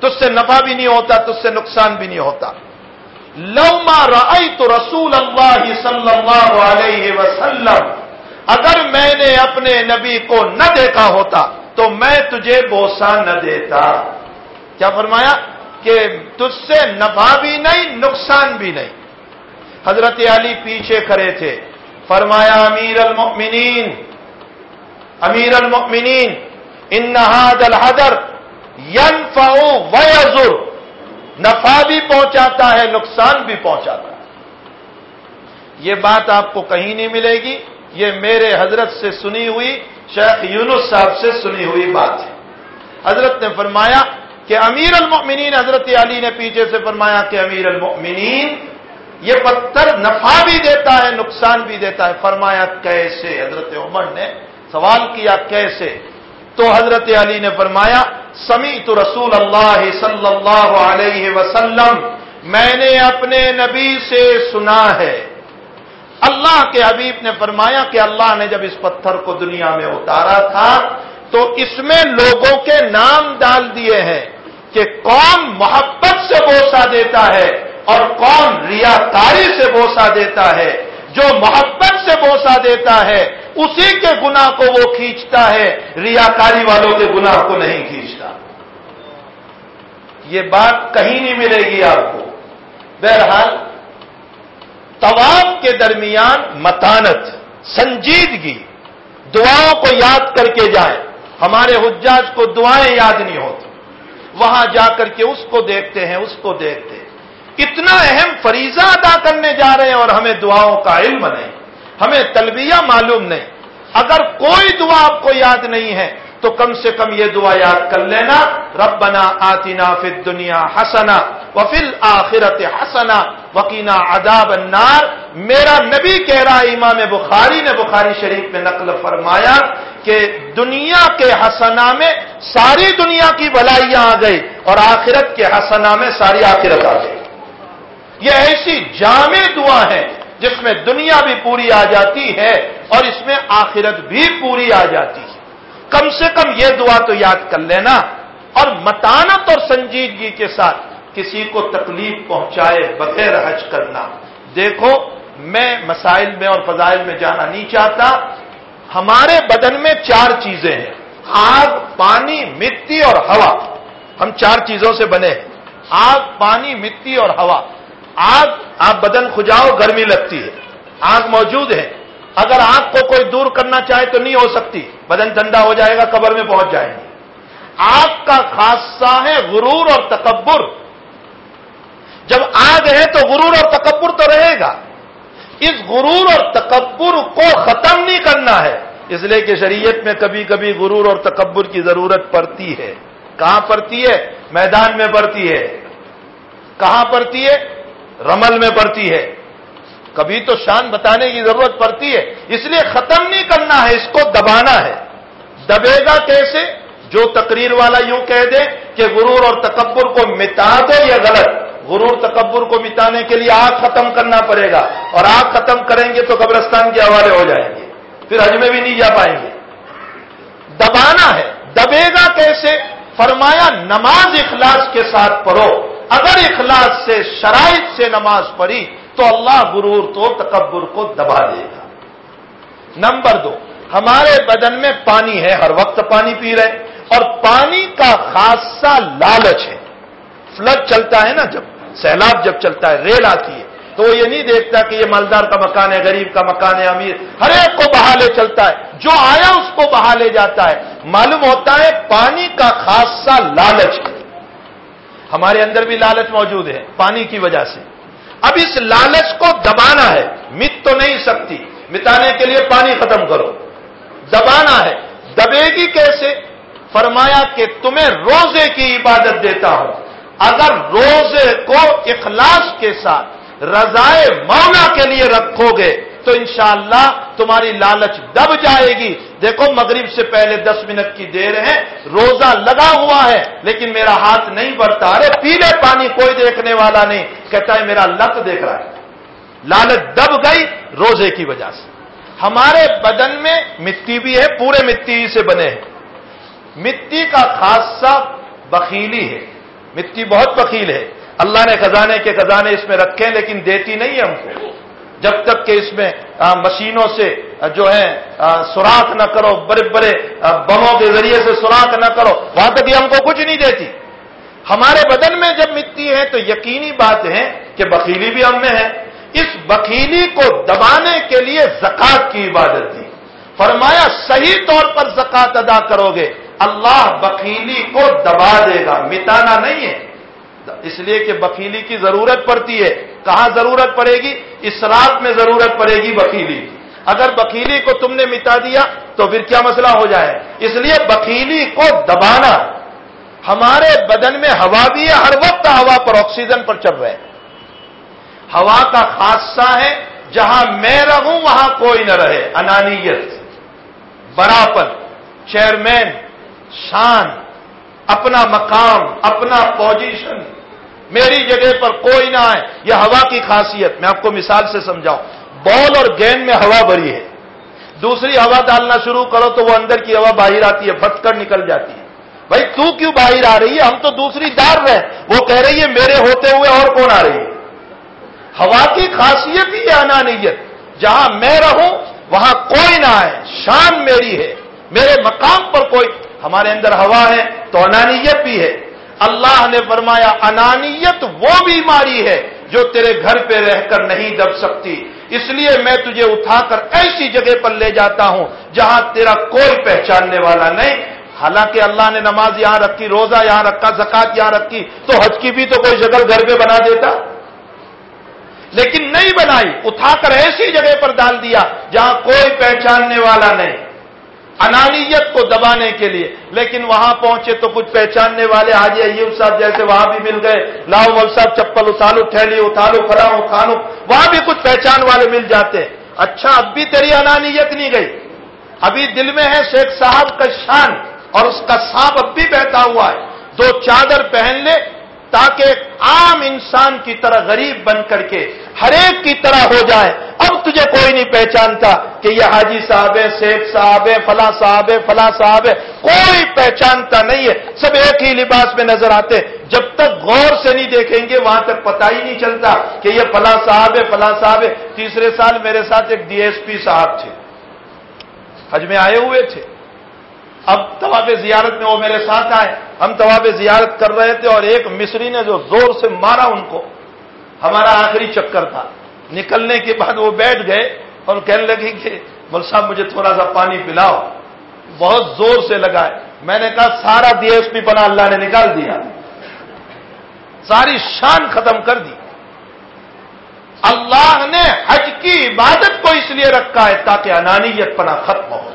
تج سے نفع بھی نہیں ہوتا تج سے نقصان بھی نہیں ہوتا۔ لوما رائی تو رسول اللہ صلی اللہ علیہ وسلم، اگر میں نے اپنے نبی کو نہ دیکھا ہوتا، تو میں تجھے بوسا نہ دیتا۔ کیا فرمایا؟ کہ تجھ سے نفع بھی نہیں، نقصان بھی نہیں۔ حضرت علی پیچھے کھڑے تھے۔ فرمایا، امیر المؤمنین امیر المؤمنین، ان نہاد الحدر ین ویزر نفع بھی پہنچاتا ہے، نقصان بھی پہنچاتا ہے۔ یہ بات آپ کو کہیں نہیں ملے گی۔ یہ میرے حضرت سے سنی ہوئی، شیخ یونس صاحب سے سنی ہوئی بات ہے۔ حضرت نے فرمایا کہ امیر المؤمنین حضرت علی نے پیچھے سے فرمایا کہ امیر المؤمنین یہ پتھر نفع بھی دیتا ہے، نقصان بھی دیتا ہے۔ فرمایا کیسے؟ حضرت عمر نے سوال کیا کیسے؟ تو حضرت علی نے فرمایا سمی تو رسول اللہ صلی اللہ علیہ وسلم، میں نے اپنے نبی سے سنا ہے۔ اللہ کے حبیب نے فرمایا کہ اللہ نے جب اس پتھر کو دنیا میں اتارا تھا، تو اس میں لوگوں کے نام ڈال دیے ہیں۔ کہ کون محبت سے بوسا دیتا ہے اور کون ریاکاری سے بوسا دیتا ہے۔ جو محبت سے بوسا دیتا ہے، اسی کے گنا کو وہ کھینچتا ہے۔ ریاکاری والوں کے گنا کو نہیں کھینچتا۔ یہ بات کہیں نہیں ملے گی آپ کو۔ بہرحال، طواف کے درمیان متانت، سنجیدگی، دعاؤں کو یاد کر کے جائیں۔ ہمارے حجاج کو دعائیں یاد نہیں ہوتی۔ وہاں جا کر کے اس کو دیکھتے ہیں، اس کو دیکھتے ہیں۔ اتنا اہم فریضہ ادا کرنے جا رہے ہیں اور ہمیں دعاؤں کا علم نہیں۔ ہمیں تلبیہ معلوم نہیں۔ اگر کوئی دعا آپ کو یاد نہیں ہے، تو کم سے کم یہ دعا یاد کر لینا۔ ربنا آتنا فی دنیا حسنا وفل آخرت حسنا وکینا عذاب النار۔ میرا نبی کہہ رہا امام بخاری نے بخاری شریف میں نقل فرمایا کہ دنیا کے حسنا میں ساری دنیا کی بلائیاں آ گئی اور آخرت کے حسنا میں ساری آخرت آ گئی۔ یہ ایسی جامع دعا ہے جس میں دنیا بھی پوری آ جاتی ہے اور اس میں آخرت بھی پوری آ جاتی ہے۔ کم سے کم یہ دعا تو یاد کر لینا اور متانت اور سنجیدگی کے ساتھ کسی کو تکلیف پہنچائے بغیر حج کرنا۔ دیکھو، میں مسائل میں اور فضائل میں جانا نہیں چاہتا۔ ہمارے بدن میں چار چیزیں ہیں۔ آگ، پانی، مٹی اور ہوا۔ ہم چار چیزوں سے بنے ہیں۔ آگ، پانی، مٹی اور ہوا۔ آگ، آپ بدن کھجاؤ، گرمی لگتی ہے۔ آگ موجود ہے۔ اگر آگ کو کوئی دور کرنا چاہے تو نہیں ہو سکتی۔ بدن ٹھنڈا ہو جائے گا، قبر میں پہنچ جائیں گے آگ کا خاصہ ہے غرور اور تکبر۔ جب آگ ہے تو غرور اور تکبر تو رہے گا۔ اس غرور اور تکبر کو ختم نہیں کرنا ہے۔ اس لیے کہ شریعت میں کبھی کبھی غرور اور تکبر کی ضرورت پڑتی ہے۔ کہاں پڑتی ہے؟ میدان میں پڑتی ہے۔ کہاں پڑتی ہے؟ رمل میں پڑتی ہے۔ کبھی تو شان بتانے کی ضرورت پڑتی ہے۔ اس لیے ختم نہیں کرنا ہے، اس کو دبانا ہے۔ دبے گا کیسے؟ جو تقریر والا یوں کہہ دے کہ غرور اور تکبر کو مٹا دو یہ غلط۔ غرور تکبر کو مٹانے کے لیے آگ ختم کرنا پڑے گا اور آگ ختم کریں گے تو قبرستان کے حوالے ہو جائیں گے۔ پھر حج میں بھی نہیں جا پائیں گے۔ دبانا ہے۔ دبے گا کیسے؟ فرمایا، نماز اخلاص کے ساتھ پڑھو۔ اگر اخلاص سے، شرائط سے نماز پڑھی تو اللہ غرور تو تکبر کو دبا دے گا۔ نمبر دو، ہمارے بدن میں پانی ہے۔ ہر وقت پانی پی رہے اور پانی کا خاصا لالچ ہے۔ فلڈ چلتا ہے نا جب سیلاب جب چلتا ہے، ریل آتی ہے۔ تو وہ یہ نہیں دیکھتا کہ یہ مالدار کا مکان ہے، غریب کا مکان ہے، امیر۔ ہر ایک کو بہا لے چلتا ہے۔ جو آیا اس کو بہا لے جاتا ہے۔ معلوم ہوتا ہے پانی کا خاصا لالچ ہے۔ ہمارے اندر بھی لالچ موجود ہے پانی کی وجہ سے۔ اب اس لالچ کو دبانا ہے۔ مت تو نہیں سکتی۔ مٹانے کے لیے پانی ختم کرو۔ دبانا ہے۔ دبے گی کیسے؟ فرمایا کہ تمہیں روزے کی عبادت دیتا ہوں۔ اگر روزے کو اخلاص کے ساتھ رضائے مولا کے لیے رکھو گے، تو انشاءاللہ تمہاری لالچ دب جائے گی۔ دیکھو، مغرب سے پہلے دس منٹ کی دیر ہے، روزہ لگا ہوا ہے، لیکن میرا ہاتھ نہیں بڑھتا۔ ارے، پیلے پانی کوئی دیکھنے والا نہیں، کہتا ہے میرا لت دیکھ رہا ہے۔ لالچ دب گئی روزے کی وجہ سے۔ ہمارے بدن میں مٹی بھی ہے، پورے مٹی سے بنے ہیں۔ مٹی کا خاصہ بخیلی ہے۔ مٹی بہت بخیل ہے۔ اللہ نے خزانے کے خزانے اس میں رکھے لیکن دیتی نہیں ہے ہم کو۔ جب تک کہ اس میں مشینوں سے جو ہے سوراخ نہ کرو، بڑے بڑے بموں کے ذریعے سے سوراخ نہ کرو، وہاں تک یہ ہم کو کچھ نہیں دیتی۔ ہمارے بدن میں جب مٹی ہے تو یقینی بات ہے کہ بخیلی بھی ہم میں ہے۔ اس بخیلی کو دبانے کے لیے زکات کی عبادت دی فرمایا، صحیح طور پر زکات ادا کرو گے۔ اللہ بخیلی کو دبا دے گا۔ مٹانا نہیں ہے۔ اس لیے کہ بکیلی کی ضرورت پڑتی ہے۔ کہاں ضرورت پڑے گی؟ اسراف میں ضرورت پڑے گی بکیلی اگر بکیلی کو تم نے مٹا دیا تو پھر کیا مسئلہ ہو جائے؟ اس لیے بکیلی کو دبانا۔ ہمارے بدن میں ہوا بھی ہے، ہر وقت ہوا پر آکسیجن پر چل رہے۔ ہوا کا خاصہ ہے، جہاں میں رہوں وہاں کوئی نہ رہے۔ انانیت براپن چیئرمین شان، اپنا مقام، اپنا پوزیشن میری جگہ پر کوئی نہ آئے، یہ ہوا کی خاصیت، میں آپ کو مثال سے سمجھاؤں۔ بال اور گیند میں ہوا بھری ہے۔ دوسری ہوا ڈالنا شروع کرو تو وہ اندر کی ہوا باہر آتی ہے پھٹ کر نکل جاتی ہے۔ بھائی، تو کیوں باہر آ رہی ہے؟ ہم تو دوسری ڈال رہے وہ کہہ رہی ہے، میرے ہوتے ہوئے اور کون آ رہی ہے؟ ہوا کی خاصیت ہی انانیت۔ جہاں میں رہوں، وہاں کوئی نہ آئے، شان میری ہے۔ میرے مقام پر کوئی ہمارے اندر ہوا ہے تو انانیت بھی ہے۔ اللہ نے فرمایا، انانیت وہ بیماری ہے جو تیرے گھر پہ رہ کر نہیں دب سکتی۔ اس لیے میں تجھے اٹھا کر ایسی جگہ پر لے جاتا ہوں جہاں تیرا کوئی پہچاننے والا نہیں۔ حالانکہ اللہ نے نماز یہاں رکھی، روزہ یہاں رکھا، زکات یہاں رکھی، تو حج کی بھی تو کوئی شکل گھر پہ بنا دیتا۔ لیکن نہیں بنائی، اٹھا کر ایسی جگہ پر ڈال دیا جہاں کوئی پہچاننے والا نہیں۔ انانیت کو دبانے کے لیے۔ لیکن وہاں پہنچے تو کچھ پہچاننے والے حاجی ایوب صاحب جیسے وہاں بھی مل گئے۔ لاؤ مول صاحب، چپل اٹھالو ٹھہلی اٹھالو کھڑا اٹھالو۔ وہاں بھی کچھ پہچان والے مل جاتے۔ ہیں اچھا اب بھی تیری انانیت نہیں گئی۔ ابھی دل میں ہے شیخ صاحب کا شان اور اس کا سانپ اب بھی بہتا ہوا ہے۔ دو چادر پہن لے تاکہ عام انسان کی طرح غریب بن کر کے ہر ایک کی طرح ہو جائے۔ اب تجھے کوئی نہیں پہچانتا کہ یہ حاجی صاحب ہے شیخ صاحب ہے فلاں صاحب ہے فلاں صاحب ہے کوئی پہچانتا نہیں ہے۔ سب ایک ہی لباس میں نظر آتے۔ جب تک غور سے نہیں دیکھیں گے، وہاں تک پتا ہی نہیں چلتا کہ یہ فلاں صاحب ہے فلاں صاحب ہے تیسرے سال میرے ساتھ ایک ڈی ایس پی صاحب تھے۔ حج میں آئے ہوئے تھے۔ اب طواب زیارت میں وہ میرے ساتھ آئے۔ ہم طواب زیارت کر رہے تھے اور ایک مصری نے جو زور سے مارا ان کو، ہمارا آخری چکر تھا۔ نکلنے کے بعد وہ بیٹھ گئے اور کہنے لگے کہ مول صاحب، مجھے تھوڑا سا پانی پلاؤ۔ بہت زور سے لگائے۔ میں نے کہا، سارا ڈی ایس پی بنا، اللہ نے نکال دیا۔ ساری شان ختم کر دی۔ اللہ نے حج کی عبادت کو اس لیے رکھا ہے تاکہ انانیت پنا ختم ہو۔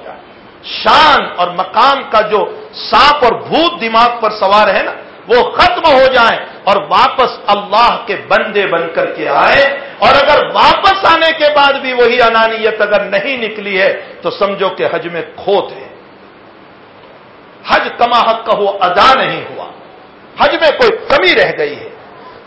شان اور مقام کا جو سانپ اور بھوت دماغ پر سوار ہے نا، وہ ختم ہو جائیں اور واپس اللہ کے بندے بن کر کے آئے۔ اور اگر واپس آنے کے بعد بھی وہی انانیت اگر نہیں نکلی ہے، تو سمجھو کہ حج میں کھوت ہے۔ حج کما حق کا ہو ادا نہیں ہوا۔ حج میں کوئی کمی رہ گئی ہے۔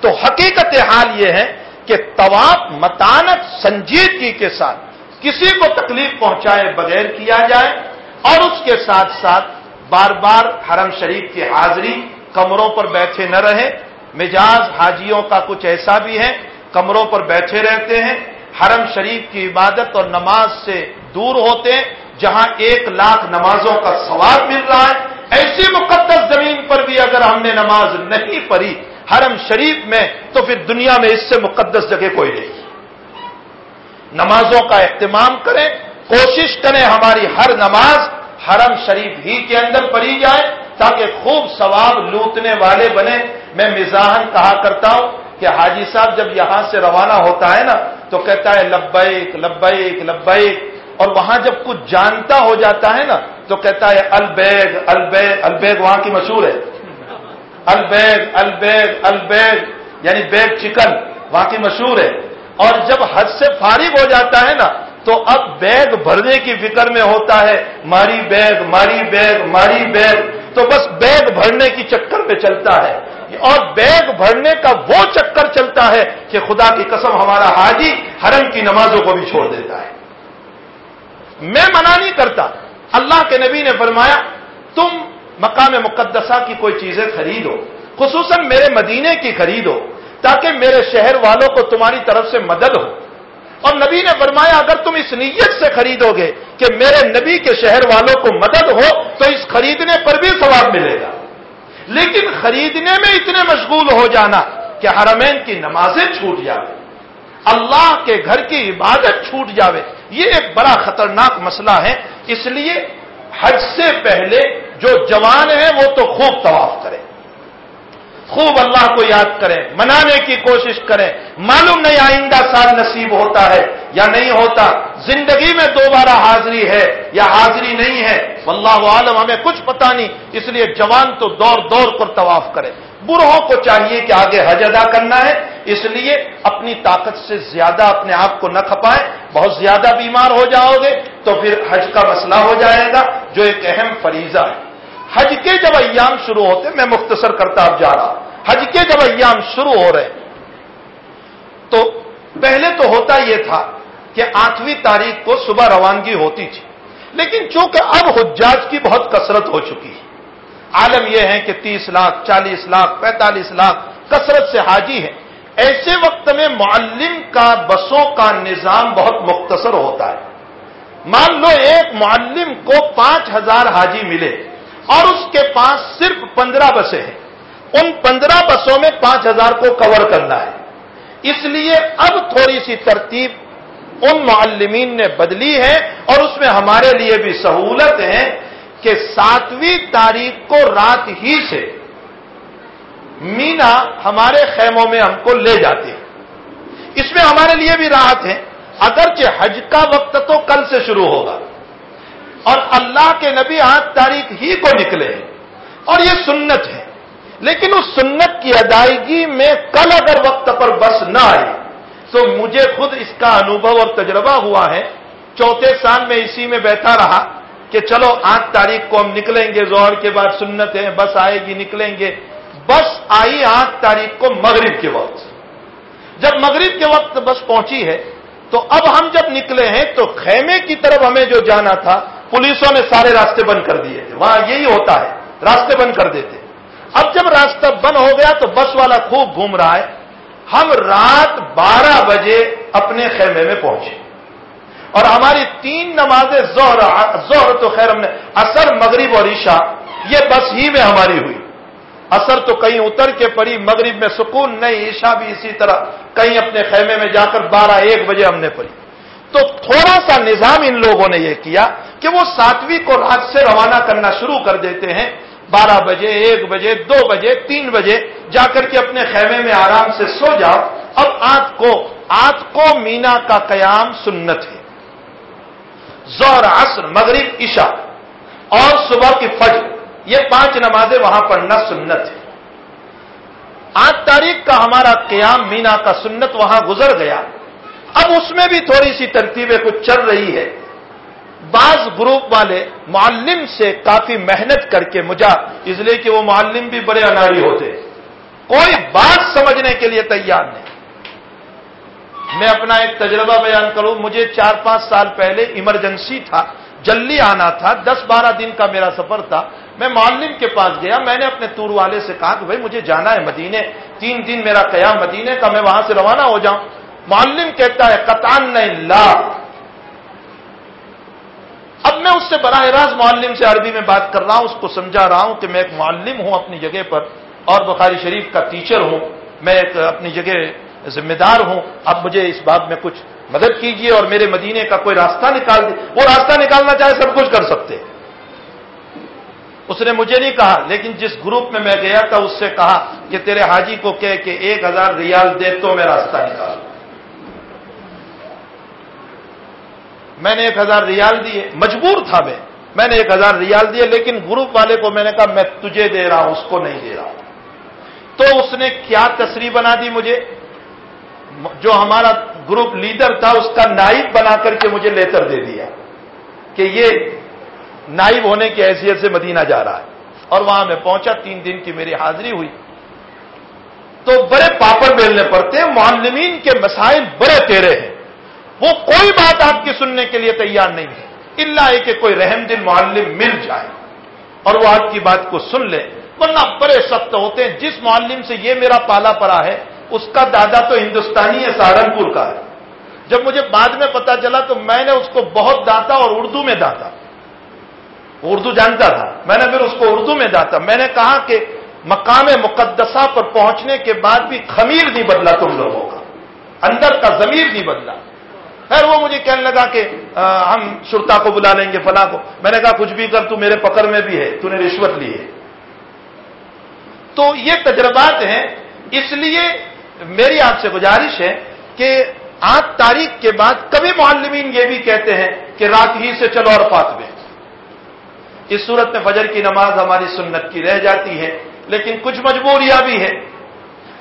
تو حقیقت حال یہ ہے کہ طواف متانت سنجیدگی کے ساتھ کسی کو تکلیف پہنچائے بغیر کیا جائے اور اس کے ساتھ ساتھ بار بار حرم شریف کی حاضری کمروں پر بیٹھے نہ رہے مزاج حاجیوں کا کچھ ایسا بھی ہے، کمروں پر بیٹھے رہتے ہیں۔ حرم شریف کی عبادت اور نماز سے دور ہوتے ہیں، جہاں ایک لاکھ نمازوں کا ثواب مل رہا ہے۔ ایسی مقدس زمین پر بھی اگر ہم نے نماز نہیں پڑھی حرم شریف میں، تو پھر دنیا میں اس سے مقدس جگہ کوئی نہیں۔ نمازوں کا اہتمام کریں کوشش کریں ہماری ہر نماز حرم شریف ہی کے اندر پڑھی جائے تاکہ خوب ثواب لوٹنے والے بنے۔ میں مزاحن کہا کرتا ہوں کہ حاجی صاحب جب یہاں سے روانہ ہوتا ہے نا تو کہتا ہے لبیک لبیک لبیک۔ اور وہاں جب کچھ جانتا ہو جاتا ہے نا تو کہتا ہے البیگ البیگ البیگ وہاں کی مشہور ہے۔ البیگ البیگ البیگ یعنی بیگ چکن وہاں کی مشہور ہے۔ اور جب حد سے فارغ ہو جاتا ہے نا تو اب بیگ بھرنے کی فکر میں ہوتا ہے، ماری بیگ ماری بیگ ماری بیگ۔ تو بس بیگ بھرنے کی چکر میں چلتا ہے۔ اور بیگ بھرنے کا وہ چکر چلتا ہے کہ خدا کی قسم ہمارا حاجی حرم کی نمازوں کو بھی چھوڑ دیتا ہے۔ میں منع نہیں کرتا۔ اللہ کے نبی نے فرمایا، تم مقام مقدسہ کی کوئی چیزیں خریدو، خصوصاً میرے مدینے کی خریدو، تاکہ میرے شہر والوں کو تمہاری طرف سے مدد ہو۔ اور نبی نے فرمایا، اگر تم اس نیت سے خریدو گے کہ میرے نبی کے شہر والوں کو مدد ہو، تو اس خریدنے پر بھی ثواب ملے گا۔ لیکن خریدنے میں اتنے مشغول ہو جانا کہ حرمین کی نمازیں چھوٹ جائے اللہ کے گھر کی عبادت چھوٹ جاوے۔ یہ ایک بڑا خطرناک مسئلہ ہے۔ اس لیے حج سے پہلے جو جوان ہیں وہ تو خوب طواف کریں۔ خوب اللہ کو یاد کریں، منانے کی کوشش کریں۔ معلوم نہیں آئندہ سال نصیب ہوتا ہے یا نہیں ہوتا۔ زندگی میں دوبارہ حاضری ہے یا حاضری نہیں ہے۔ واللہ عالم، ہمیں کچھ پتا نہیں، اس لیے جوان تو دور دور کر طواف کرے برہوں کو چاہیے کہ آگے حج ادا کرنا ہے، اس لیے اپنی طاقت سے زیادہ اپنے آپ کو نہ کھپائیں۔ بہت زیادہ بیمار ہو جاؤ گے تو پھر حج کا مسئلہ ہو جائے گا، جو ایک اہم فریضہ ہے۔ حج کے جب ایام شروع ہوتے میں مختصر کرتا اب جا رہا حج کے جب ایام شروع ہو رہے تو پہلے تو ہوتا یہ تھا کہ آٹھویں تاریخ کو صبح روانگی ہوتی تھی۔ لیکن چونکہ اب حجاج کی بہت کثرت ہو چکی ہے، عالم یہ ہے کہ تیس لاکھ، چالیس لاکھ، پینتالیس لاکھ کثرت سے حاجی ہے ایسے وقت میں معلم کا، بسوں کا نظام بہت مختصر ہوتا ہے۔ مان لو ایک معلم کو پانچ ہزار حاجی ملے۔ اور اس کے پاس صرف پندرہ بسیں ہیں۔ ان پندرہ بسوں میں پانچ ہزار کو کور کرنا ہے۔ اس لیے اب تھوڑی سی ترتیب ان معلمین نے بدلی ہے اور اس میں ہمارے لیے بھی سہولت ہے کہ ساتویں تاریخ کو رات ہی سے مینا ہمارے خیموں میں ہم کو لے جاتے ہیں۔ اس میں ہمارے لیے بھی راحت ہے۔ اگرچہ حج کا وقت تو کل سے شروع ہوگا۔ اور اللہ کے نبی آٹھ تاریخ ہی کو نکلے اور یہ سنت ہے۔ لیکن اس سنت کی ادائیگی میں کل اگر وقت پر بس نہ آئی تو مجھے خود اس کا انوبھو اور تجربہ ہوا ہے۔ چوتھے سال میں اسی میں بیٹھا رہا کہ چلو آٹھ تاریخ کو ہم نکلیں گے زہر کے بعد سنت ہے، بس آئے گی، نکلیں گے۔ بس آئی آٹھ تاریخ کو مغرب کے وقت۔ جب مغرب کے وقت بس پہنچی ہے تو اب ہم جب نکلے ہیں تو خیمے کی طرف ہمیں جو جانا تھا پولیسوں نے سارے راستے بند کر دیے وہاں یہی ہوتا ہے، راستے بند کر دیتے اب جب راستہ بند ہو گیا تو بس والا خوب گھوم رہا ہے۔ ہم رات بارہ بجے اپنے خیمے میں پہنچے۔ اور ہماری تین نمازیں زہر زہر تو خیر ہم نے اثر مغرب اور عشاء، یہ بس ہی میں ہماری ہوئی۔ اثر تو کہیں اتر کے پڑی، مغرب میں سکون، نہیں، عشاء بھی اسی طرح۔ کہیں اپنے خیمے میں جا کر بارہ، ایک بجے ہم نے پڑھی۔ تو تھوڑا سا نظام ان لوگوں نے یہ کیا کہ وہ ساتویں کو رات سے روانہ کرنا شروع کر دیتے ہیں۔ بارہ بجے، ایک بجے، دو بجے، تین بجے، جا کر کے اپنے خیمے میں آرام سے سو جاؤ۔ اب آج کو آج کو مینا کا قیام سنت ہے۔ زور عصر، مغرب، عشاء اور صبح کی فجر، یہ پانچ نمازیں وہاں پڑھنا سنت ہے۔ آٹھ تاریخ کا ہمارا قیام مینا کا سنت وہاں گزر گیا۔ اب اس میں بھی تھوڑی سی ترتیبیں کچھ چل رہی ہے۔ بعض گروپ والے معلم سے کافی محنت کر کے مجھا، اس لیے کہ وہ معلم بھی بڑے اناری ہوتے کوئی بات سمجھنے کے لیے تیار نہیں۔ میں اپنا ایک تجربہ بیان کروں۔ مجھے چار پانچ سال پہلے ایمرجنسی تھا، جلدی آنا تھا۔ دس بارہ دن کا میرا سفر تھا۔ میں معلم کے پاس گیا۔ میں نے اپنے تور والے سے کہا کہ بھائی، مجھے جانا ہے مدینے۔ تین دن میرا قیام مدینے کا، میں وہاں سے روانہ ہو جاؤں۔ معلم کہتا ہے قطان لا۔ اب میں اس سے براہ راست معلم سے عربی میں بات کر رہا ہوں، اس کو سمجھا رہا ہوں کہ میں ایک معلم ہوں اپنی جگہ پر، اور بخاری شریف کا ٹیچر ہوں۔ میں ایک اپنی جگہ ذمہ دار ہوں۔ اب مجھے اس بات میں کچھ مدد کیجیے اور میرے مدینے کا کوئی راستہ نکال دے۔ وہ راستہ نکالنا چاہے سب کچھ کر سکتے۔ اس نے مجھے نہیں کہا، لیکن جس گروپ میں میں گیا تھا، اس سے کہا کہ تیرے حاجی کو کہے کہ ایک ہزار ریال دے تو میں راستہ نکال۔ میں نے ایک ہزار ریال دیے۔ مجبور تھا میں۔ میں نے ایک ہزار ریال دیے، لیکن گروپ والے کو میں نے کہا، میں تجھے دے رہا ہوں، اس کو نہیں دے رہا ہوں۔ تو اس نے کیا تصریح بنا دی مجھے؟ جو ہمارا گروپ لیڈر تھا، اس کا نائب بنا کر کے مجھے لیٹر دے دیا کہ یہ نائب ہونے کی حیثیت سے مدینہ جا رہا ہے۔ اور وہاں میں پہنچا، تین دن کی میری حاضری ہوئی۔ تو بڑے پاپڑ بیلنے پڑتے ہیں معلمین کے مسائل بڑے تیرے ہیں۔ وہ کوئی بات آپ کی سننے کے لیے تیار نہیں ہے۔ اللہ ہے کہ کوئی رحم دل معلم مل جائے اور وہ آپ کی بات کو سن لے۔ ورنہ بڑے سخت ہوتے ہیں۔ جس معلم سے یہ میرا پالا پڑا ہے، اس کا دادا تو ہندوستانی ہے، سہارنپور کا ہے۔ جب مجھے بعد میں پتا چلا تو میں نے اس کو بہت داتا اور اردو میں داتا۔ اردو جانتا تھا۔ میں نے پھر اس کو اردو میں داتا۔ میں نے کہا کہ مقام مقدسہ پر پہنچنے کے بعد بھی خمیر نہیں بدلا تم لوگوں کا۔ اندر کا ضمیر نہیں بدلا۔ خیر وہ مجھے کہنے لگا کہ ہم شرتا کو بلا لیں گے، فلاں کو۔ میں نے کہا، کچھ بھی کر، تو میرے پکڑ میں بھی ہے، تو نے رشوت لی ہے۔ تو یہ تجربات ہیں، اس لیے میری آپ سے گزارش ہے کہ آٹھ تاریخ کے بعد کبھی معلمین یہ بھی کہتے ہیں کہ رات ہی سے چلو اور میں اس صورت میں فجر کی نماز ہماری سنت کی رہ جاتی ہے، لیکن کچھ مجبوریاں بھی ہے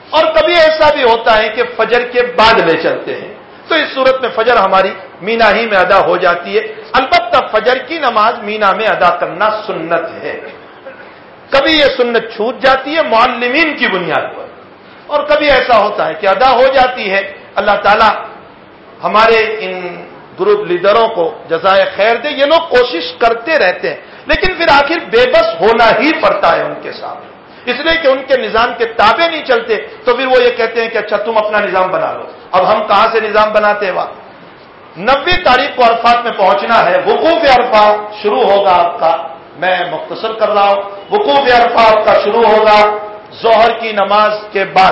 اور کبھی ایسا بھی ہوتا ہے کہ فجر کے بعد لے چلتے ہیں۔ تو اس صورت میں فجر ہماری مینا ہی میں ادا ہو جاتی ہے۔ البتہ فجر کی نماز مینا میں ادا کرنا سنت ہے۔ کبھی یہ سنت چھوٹ جاتی ہے معلمین کی بنیاد پر۔ اور کبھی ایسا ہوتا ہے کہ ادا ہو جاتی ہے۔ اللہ تعالیٰ ہمارے ان گروپ لیڈروں کو جزائے خیر دے، یہ لوگ کوشش کرتے رہتے ہیں۔ لیکن پھر آخر بے بس ہونا ہی پڑتا ہے ان کے ساتھ اس لیے کہ ان کے نظام کے تابع نہیں چلتے، تو پھر وہ یہ کہتے ہیں کہ اچھا تم اپنا نظام بنا لو۔ اب ہم کہاں سے نظام بناتے ہیں وہاں؟ نبے تاریخ کو عرفات میں پہنچنا ہے، وقوف عرفات شروع ہوگا آپ کا۔ میں مختصر کر رہا ہوں، وقوف عرفات کا شروع ہوگا ظہر کی نماز کے بعد۔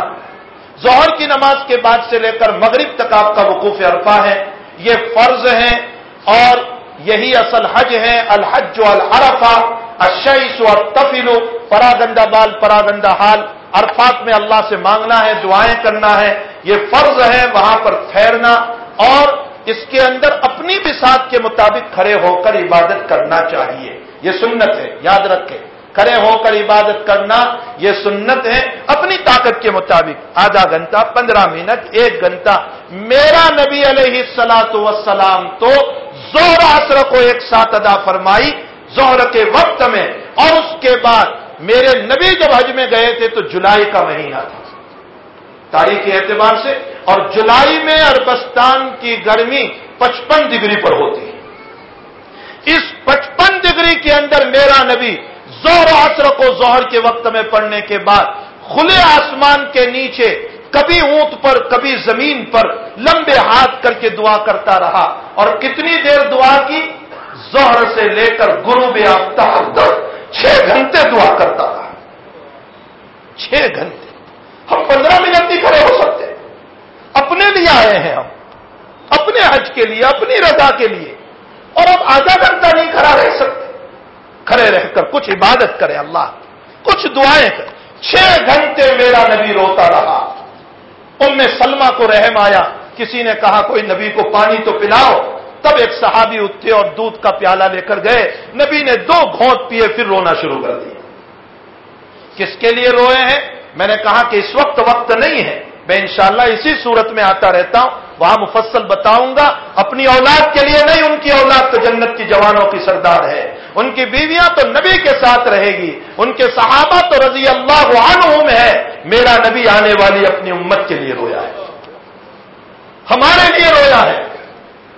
ظہر کی نماز کے بعد سے لے کر مغرب تک آپ کا وقوف عرفہ ہے۔ یہ فرض ہے اور یہی اصل حج ہے۔ الحج العرفہ الشیس و تفیلو پراگندہ بال، پراگندہ حال۔ عرفات میں اللہ سے مانگنا ہے، دعائیں کرنا ہے، یہ فرض ہے وہاں پر ٹھہرنا اور اس کے اندر اپنی بساط کے مطابق کھڑے ہو کر عبادت کرنا چاہیے۔ یہ سنت ہے، یاد رکھے کھڑے ہو کر عبادت کرنا، یہ سنت ہے اپنی طاقت کے مطابق۔ آدھا گھنٹہ، پندرہ منٹ، ایک گھنٹہ۔ میرا نبی علیہ السلاۃ وسلام تو زہر عصر کو ایک ساتھ ادا فرمائی، زہر کے وقت میں اور اس کے بعد میرے نبی جب حج میں گئے تھے تو جولائی کا مہینہ تھا۔ تاریخ کے اعتبار سے اور جولائی میں اربستان کی گرمی پچپن ڈگری پر ہوتی ہے۔ اس پچپن ڈگری کے اندر میرا نبی زہر عصر کو زہر کے وقت میں پڑھنے کے بعد کھلے آسمان کے نیچے کبھی اونٹ پر، کبھی زمین پر لمبے ہاتھ کر کے دعا کرتا رہا اور کتنی دیر دعا کی؟ زہر سے لے کر گرو بے آفتاب چھ گھنٹے دعا کرتا رہا چھ گھنٹے۔ ہم پندرہ منٹ نہیں کھڑے ہو سکتے اپنے لیے آئے ہیں ہم۔ اپنے حج کے لیے، اپنی رضا کے لیے۔ اور اب آدھا گھنٹہ نہیں کھڑا رہ سکتے۔ کھڑے رہ کر کچھ عبادت کرے اللہ۔ کچھ دعائیں کرے۔ چھ گھنٹے میرا نبی روتا رہا۔ ان میں سلما کو رحم آیا۔ کسی نے کہا، کوئی نبی کو پانی تو پلاؤ۔ تب ایک صحابی اٹھے اور دودھ کا پیالہ لے کر گئے۔ نبی نے دو گھونٹ پیے، پھر رونا شروع کر دیا۔ کس کے لیے روئے ہیں؟ میں نے کہا کہ اس وقت وقت نہیں ہے۔ میں انشاءاللہ اسی صورت میں آتا رہتا ہوں۔ وہاں مفصل بتاؤں گا۔ اپنی اولاد کے لیے نہیں، ان کی اولاد تو جنت کی جوانوں کی سردار ہے۔ ان کی بیویاں تو نبی کے ساتھ رہے گی۔ ان کے صحابہ تو رضی اللہ عنہم ہے۔ میرا نبی آنے والی اپنی امت کے لیے رویا ہے۔ ہمارے لیے رویا ہے۔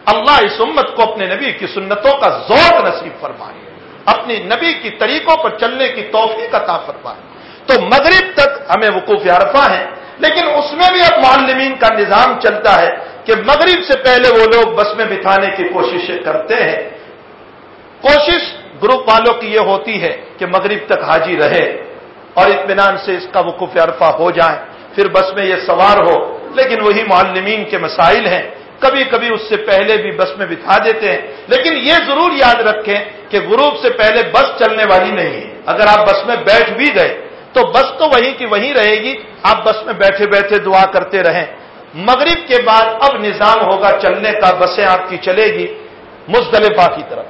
اللہ اس امت کو اپنے نبی کی سنتوں کا ذوق نصیب فرمائے۔ اپنی نبی کی طریقوں پر چلنے کی توفیق عطا فرمائے۔ تو مغرب تک ہمیں وقوف عرفہ ہے لیکن اس میں بھی اب معلمین کا نظام چلتا ہے کہ مغرب سے پہلے وہ لوگ بس میں بٹھانے کی کوششیں کرتے ہیں۔ کوشش گروپ والوں کی یہ ہوتی ہے کہ مغرب تک حاجی رہے اور اطمینان سے اس کا وقوف عرفہ ہو جائے۔ پھر بس میں یہ سوار ہو، لیکن وہی معلمین کے مسائل ہیں۔ کبھی کبھی اس سے پہلے بھی بس میں بٹھا دیتے ہیں۔ لیکن یہ ضرور یاد رکھیں کہ گروپ سے پہلے بس چلنے والی نہیں ہے۔ اگر آپ بس میں بیٹھ بھی گئے تو بس تو وہیں کی وہیں رہے گی۔ آپ بس میں بیٹھے بیٹھے دعا کرتے رہیں۔ مغرب کے بعد اب نظام ہوگا چلنے کا، بسیں آپ کی چلے گی مزدلفہ کی طرف۔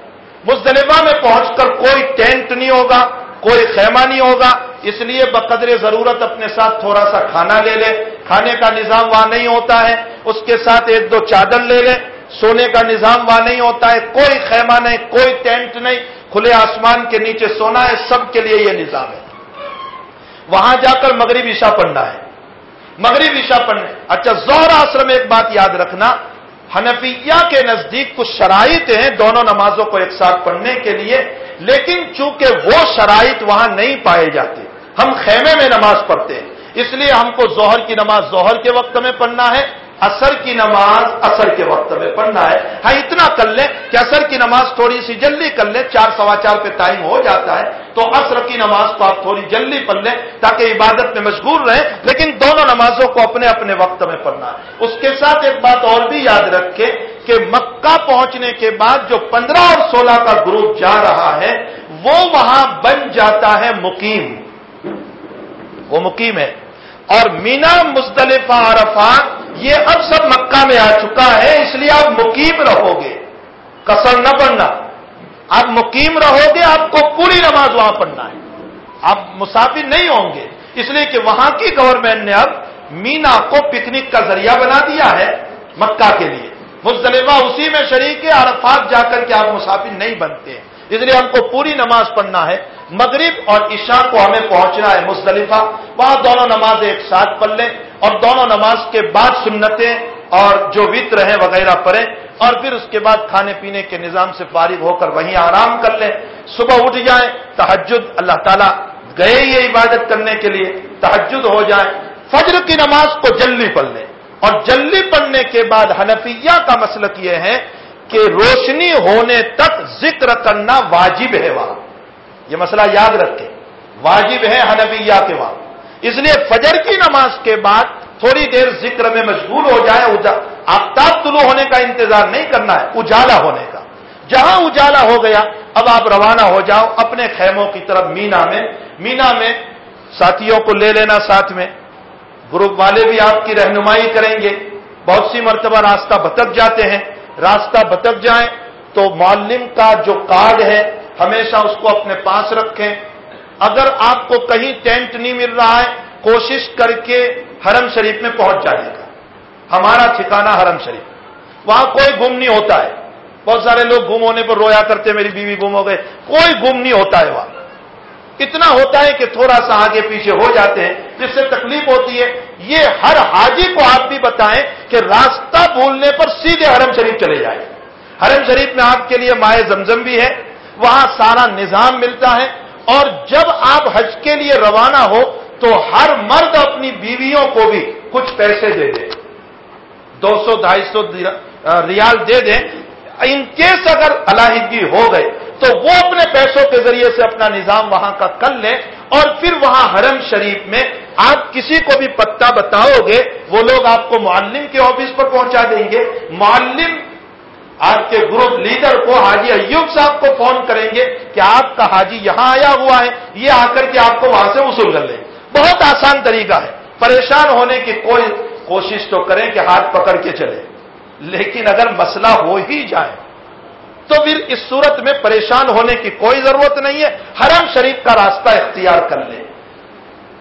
مزدلفہ میں پہنچ کر کوئی ٹینٹ نہیں ہوگا، کوئی خیمہ نہیں ہوگا۔ اس لیے بقدر ضرورت اپنے ساتھ تھوڑا سا کھانا لے لے کھانے کا نظام وہاں نہیں ہوتا ہے۔ اس کے ساتھ ایک دو چادر لے لے۔ سونے کا نظام وہاں نہیں ہوتا ہے۔ کوئی خیمہ نہیں، کوئی ٹینٹ نہیں۔ کھلے آسمان کے نیچے سونا ہے۔ سب کے لیے یہ نظام ہے۔ وہاں جا کر مغرب عشاء پڑھنا ہے۔ مغرب عشاء پڑھنا اچھا زہر آسر میں ایک بات یاد رکھنا۔ حنفیہ کے نزدیک کچھ شرائط ہیں دونوں نمازوں کو ایک ساتھ پڑھنے کے لیے، لیکن چونکہ وہ شرائط وہاں نہیں پائے جاتے، ہم خیمے میں نماز پڑھتے ہیں۔ اس لیے ہم کو ظہر کی نماز ظہر کے وقت میں پڑھنا ہے اثر کی نماز اثر کے وقت میں پڑھنا ہے۔ ہاں اتنا کر لیں کہ اثر کی نماز تھوڑی سی جلدی کر لیں، چار سوا چار پہ ٹائم ہو جاتا ہے۔ تو اثر کی نماز کو آپ تھوڑی جلدی پڑھ لیں تاکہ عبادت میں مشغول رہیں، لیکن دونوں نمازوں کو اپنے اپنے وقت میں پڑھنا ہے۔ اس کے ساتھ ایک بات اور بھی یاد رکھے کہ مکہ پہنچنے کے بعد جو پندرہ اور سولہ کا گروپ جا رہا ہے، وہ وہاں بن جاتا ہے مقیم۔ وہ مقیم ہے۔ اور مینا مستلفہ عرفات، یہ اب سب مکہ میں آ چکا ہے، اس لیے آپ مقیم رہو گے۔ کسر نہ پڑھنا۔ آپ مقیم رہو گے، آپ کو پوری نماز وہاں پڑھنا ہے۔ آپ مسافر نہیں ہوں گے۔ اس لیے کہ وہاں کی گورنمنٹ نے اب مینا کو پکنک کا ذریعہ بنا دیا ہے مکہ کے لیے۔ مزدلفہ اسی میں شریک ہے، عرفات جا کر کے آپ مسافر نہیں بنتے۔ ہیں اس لیے ہم کو پوری نماز پڑھنا ہے۔ مغرب اور عشاء کو ہمیں پہنچنا ہے مزدلفہ وہاں دونوں نماز ایک ساتھ پڑھ لیں اور دونوں نماز کے بعد سنتیں اور جو وطر ہیں وغیرہ پڑھیں اور پھر اس کے بعد کھانے پینے کے نظام سے فارغ ہو کر وہیں آرام کر لیں۔ صبح اٹھ جائیں تحجد اللہ تعالیٰ گئے یہ عبادت کرنے کے لیے۔ تحجد ہو جائے فجر کی نماز کو جلدی پڑھ لیں۔ اور جلدی پڑھنے کے بعد حنفیہ کا مسلک یہ ہے کہ روشنی ہونے تک ذکر کرنا واجب ہے وہاں۔ یہ مسئلہ یاد رکھے واجب ہے حنفیہ کے وہاں۔ اس لیے فجر کی نماز کے بعد تھوڑی دیر ذکر میں مشغول ہو جائے آفتاب طلوع ہونے کا انتظار نہیں کرنا ہے، اجالا ہونے کا۔ جہاں اجالا ہو گیا، اب آپ روانہ ہو جاؤ، اپنے خیموں کی طرف مینا میں۔ مینا میں ساتھیوں کو لے لینا ساتھ میں۔ گروپ والے بھی آپ کی رہنمائی کریں گے۔ بہت سی مرتبہ راستہ بتک جاتے ہیں۔ راستہ بتک جائیں تو معلم کا جو کارڈ ہے، ہمیشہ اس کو اپنے پاس رکھیں۔ اگر آپ کو کہیں ٹینٹ نہیں مل رہا ہے، کوشش کر کے حرم شریف میں پہنچ جانے کا ہمارا ٹھکانا حرم شریف۔ وہاں کوئی گم نہیں ہوتا ہے۔ بہت سارے لوگ گم ہونے پر رویا کرتے، میری بیوی گم ہو گئے کوئی گم نہیں ہوتا ہے وہاں۔ اتنا ہوتا ہے کہ تھوڑا سا آگے پیچھے ہو جاتے ہیں، جس سے تکلیف ہوتی ہے۔ یہ ہر حاجی کو آپ بھی بتائیں کہ راستہ بھولنے پر سیدھے حرم شریف چلے جائیں۔ حرم شریف میں آپ کے لیے مائع زمزم بھی ہے، وہاں سارا نظام ملتا ہے۔ اور جب آپ حج کے لیے روانہ ہو تو ہر مرد اپنی بیویوں کو بھی کچھ پیسے دے دے۔ دو سو، ڈھائی سو ریال دے دیں ان کیس اگر علاحدگی ہو گئے تو وہ اپنے پیسوں کے ذریعے سے اپنا نظام وہاں کا کر لیں اور پھر وہاں حرم شریف میں آپ کسی کو بھی پتہ بتاؤ گے، وہ لوگ آپ کو معلم کے آفس پر پہنچا دیں گے۔ معلم آپ کے گروپ لیڈر کو، حاجی ایوب صاحب کو فون کریں گے کہ آپ کا حاجی یہاں آیا ہوا ہے، یہ آ کر کے آپ کو وہاں سے وصول کر لیں۔ بہت آسان طریقہ ہے۔ پریشان ہونے کی کوئی کوشش تو کریں کہ ہاتھ پکڑ کے چلے لیکن اگر مسئلہ ہو ہی جائے تو پھر اس صورت میں پریشان ہونے کی کوئی ضرورت نہیں ہے۔ حرم شریف کا راستہ اختیار کر لیں۔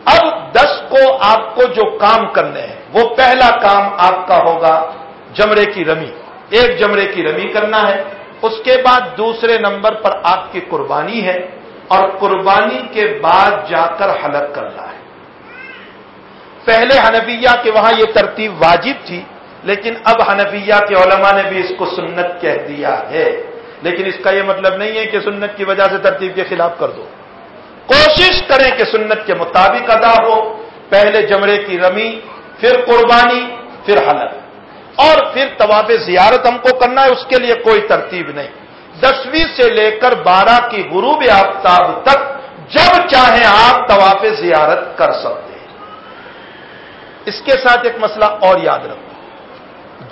اب دس کو آپ کو جو کام کرنے ہیں، وہ پہلا کام آپ کا ہوگا جمرے کی رمی۔ ایک جمرے کی رمی کرنا ہے۔ اس کے بعد دوسرے نمبر پر آپ کی قربانی ہے اور قربانی کے بعد جا کر حلق کرنا ہے۔ پہلے حنفیہ کے وہاں یہ ترتیب واجب تھی، لیکن اب حنفیہ کے علماء نے بھی اس کو سنت کہہ دیا ہے۔ لیکن اس کا یہ مطلب نہیں ہے کہ سنت کی وجہ سے ترتیب کے خلاف کر دو۔ کوشش کریں کہ سنت کے مطابق ادا ہو۔ پہلے جمرے کی رمی، پھر قربانی، پھر حلق اور پھر طواف زیارت ہم کو کرنا ہے، اس کے لیے کوئی ترتیب نہیں۔ دسویں سے لے کر بارہ کی غروب آفتاب تک جب چاہیں آپ طواف زیارت کر سکتے ہیں۔ اس کے ساتھ ایک مسئلہ اور یاد رکھو۔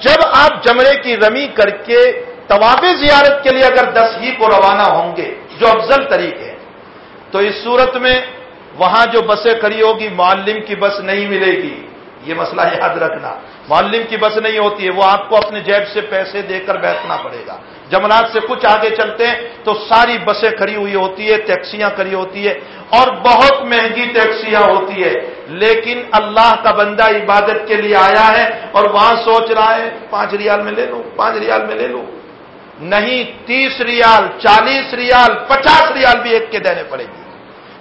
جب آپ جمرے کی رمی کر کے طواف زیارت کے لیے اگر دس ہی کو روانہ ہوں گے، جو افضل طریقے تو اس صورت میں وہاں جو بسیں کھڑی ہوگی، معلم کی بس نہیں ملے گی۔ یہ مسئلہ یاد رکھنا۔ معلم کی بس نہیں ہوتی ہے، وہ آپ کو اپنے جیب سے پیسے دے کر بیٹھنا پڑے گا۔ جمنات سے کچھ آگے چلتے ہیں، تو ساری بسیں کھڑی ہوئی ہوتی ہے، ٹیکسیاں کھڑی ہوتی ہے، اور بہت مہنگی ٹیکسیاں ہوتی ہے۔ لیکن اللہ کا بندہ عبادت کے لیے آیا ہے اور وہاں سوچ رہا ہے، پانچ ریال میں لے لوں، پانچ ریال میں لے لوں۔ نہیں تیس ریال چالیس ریال پچاس ریال بھی ایک کے دینے پڑے گی۔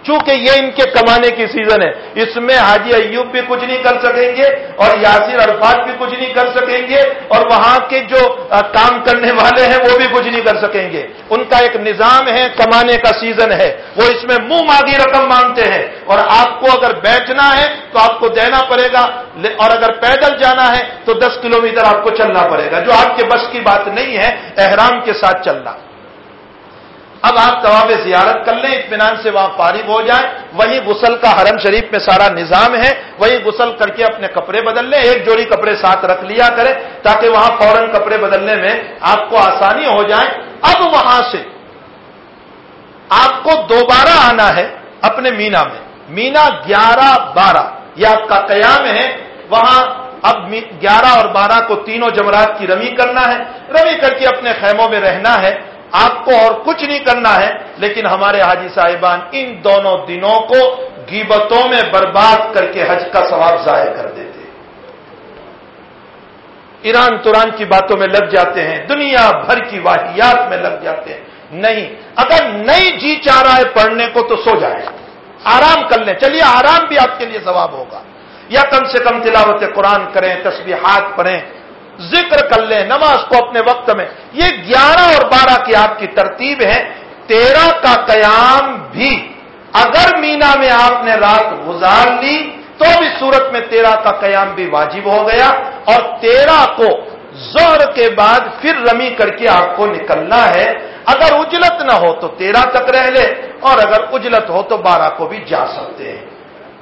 چونکہ یہ ان کے کمانے کی سیزن ہے۔ اس میں حاجی ایوب بھی کچھ نہیں کر سکیں گے اور یاسر عرفات بھی کچھ نہیں کر سکیں گے اور وہاں کے جو کام کرنے والے ہیں وہ بھی کچھ نہیں کر سکیں گے۔ ان کا ایک نظام ہے، کمانے کا سیزن ہے۔ وہ اس میں منہ مانگی رقم مانگتے ہیں۔ اور آپ کو اگر بیٹھنا ہے تو آپ کو دینا پڑے گا۔ اور اگر پیدل جانا ہے تو دس کلو آپ کو چلنا پڑے گا۔ جو آپ کے بس کی بات نہیں ہے، احرام کے ساتھ چلنا۔ اب آپ طواف زیارت کر لیں، اطمینان سے وہاں فارغ ہو جائیں۔ وہی غسل کا حرم شریف میں سارا نظام ہے۔ وہی غسل کر کے اپنے کپڑے بدل لیں، ایک جوڑی کپڑے ساتھ رکھ لیا کریں تاکہ وہاں فوراً کپڑے بدلنے میں آپ کو آسانی ہو جائے۔ اب وہاں سے آپ کو دوبارہ آنا ہے اپنے مینا میں۔ مینا گیارہ بارہ، یہ آپ کا قیام ہے۔ وہاں اب گیارہ اور بارہ کو تینوں جمرات کی رمی کرنا ہے۔ رمی کر کے اپنے خیموں میں رہنا ہے۔ آپ کو اور کچھ نہیں کرنا ہے، لیکن ہمارے حاجی صاحبان ان دونوں دنوں کو گیبتوں میں برباد کر کے حج کا ثواب ضائع کر دیتے ایران توران کی باتوں میں لگ جاتے ہیں، دنیا بھر کی واحیات میں لگ جاتے ہیں۔ نہیں، اگر نہیں جی چاہ رہا ہے پڑھنے کو تو سو جائے۔ آرام کر لیں۔ چلیے، آرام بھی آپ کے لیے ثواب ہوگا۔ یا کم سے کم تلاوت قرآن کریں، تسبیحات پڑھیں۔ ذکر کر لیں نماز کو اپنے وقت میں۔ یہ گیارہ اور بارہ کی آپ کی ترتیب ہے۔ تیرہ کا قیام بھی۔ اگر مینا میں آپ نے رات گزار لی، تو بھی صورت میں تیرہ کا قیام بھی واجب ہو گیا۔ اور تیرہ کو زہر کے بعد پھر رمی کر کے آپ کو نکلنا ہے۔ اگر اجلت نہ ہو تو تیرہ تک رہ لے۔ اور اگر اجلت ہو تو بارہ کو بھی جا سکتے ہیں۔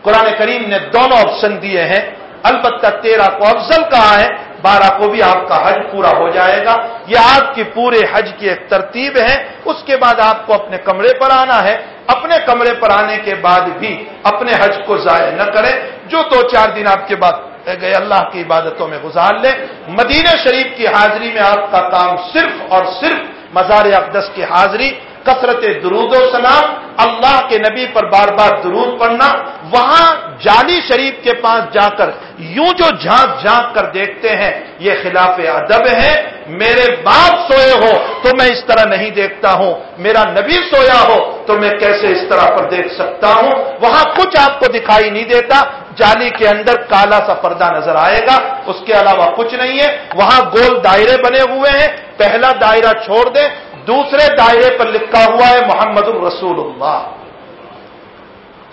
قرآن کریم نے دونوں آپشن دیے ہیں۔ البتہ تیرہ کو افضل کہا ہے۔ بارہ کو بھی آپ کا حج پورا ہو جائے گا۔ یہ آپ کی پورے حج کی ایک ترتیب ہے۔ اس کے بعد آپ کو اپنے کمرے پر آنا ہے۔ اپنے کمرے پر آنے کے بعد بھی اپنے حج کو ضائع نہ کریں۔ جو دو چار دن آپ کے بعد گئے، اللہ کی عبادتوں میں گزار لیں۔ مدینہ شریف کی حاضری میں آپ کا کام صرف اور صرف مزار اقدس کی حاضری کثرت درود و سلام، اللہ کے نبی پر بار بار درود پڑھنا، وہاں جالی شریف کے پاس جا کر یوں جو جھانک جھانک کر دیکھتے ہیں، یہ خلاف ادب ہے، میرے باپ سوئے ہو تو میں اس طرح نہیں دیکھتا ہوں، میرا نبی سویا ہو تو میں کیسے اس طرح پر دیکھ سکتا ہوں؟ وہاں کچھ آپ کو دکھائی نہیں دیتا جالی کے اندر کالا سا پردہ نظر آئے گا، اس کے علاوہ کچھ نہیں ہے، وہاں گول دائرے بنے ہوئے ہیں، پہلا دائرہ چھوڑ دیں دوسرے دائرے پر لکھا ہوا ہے محمد الرسول اللہ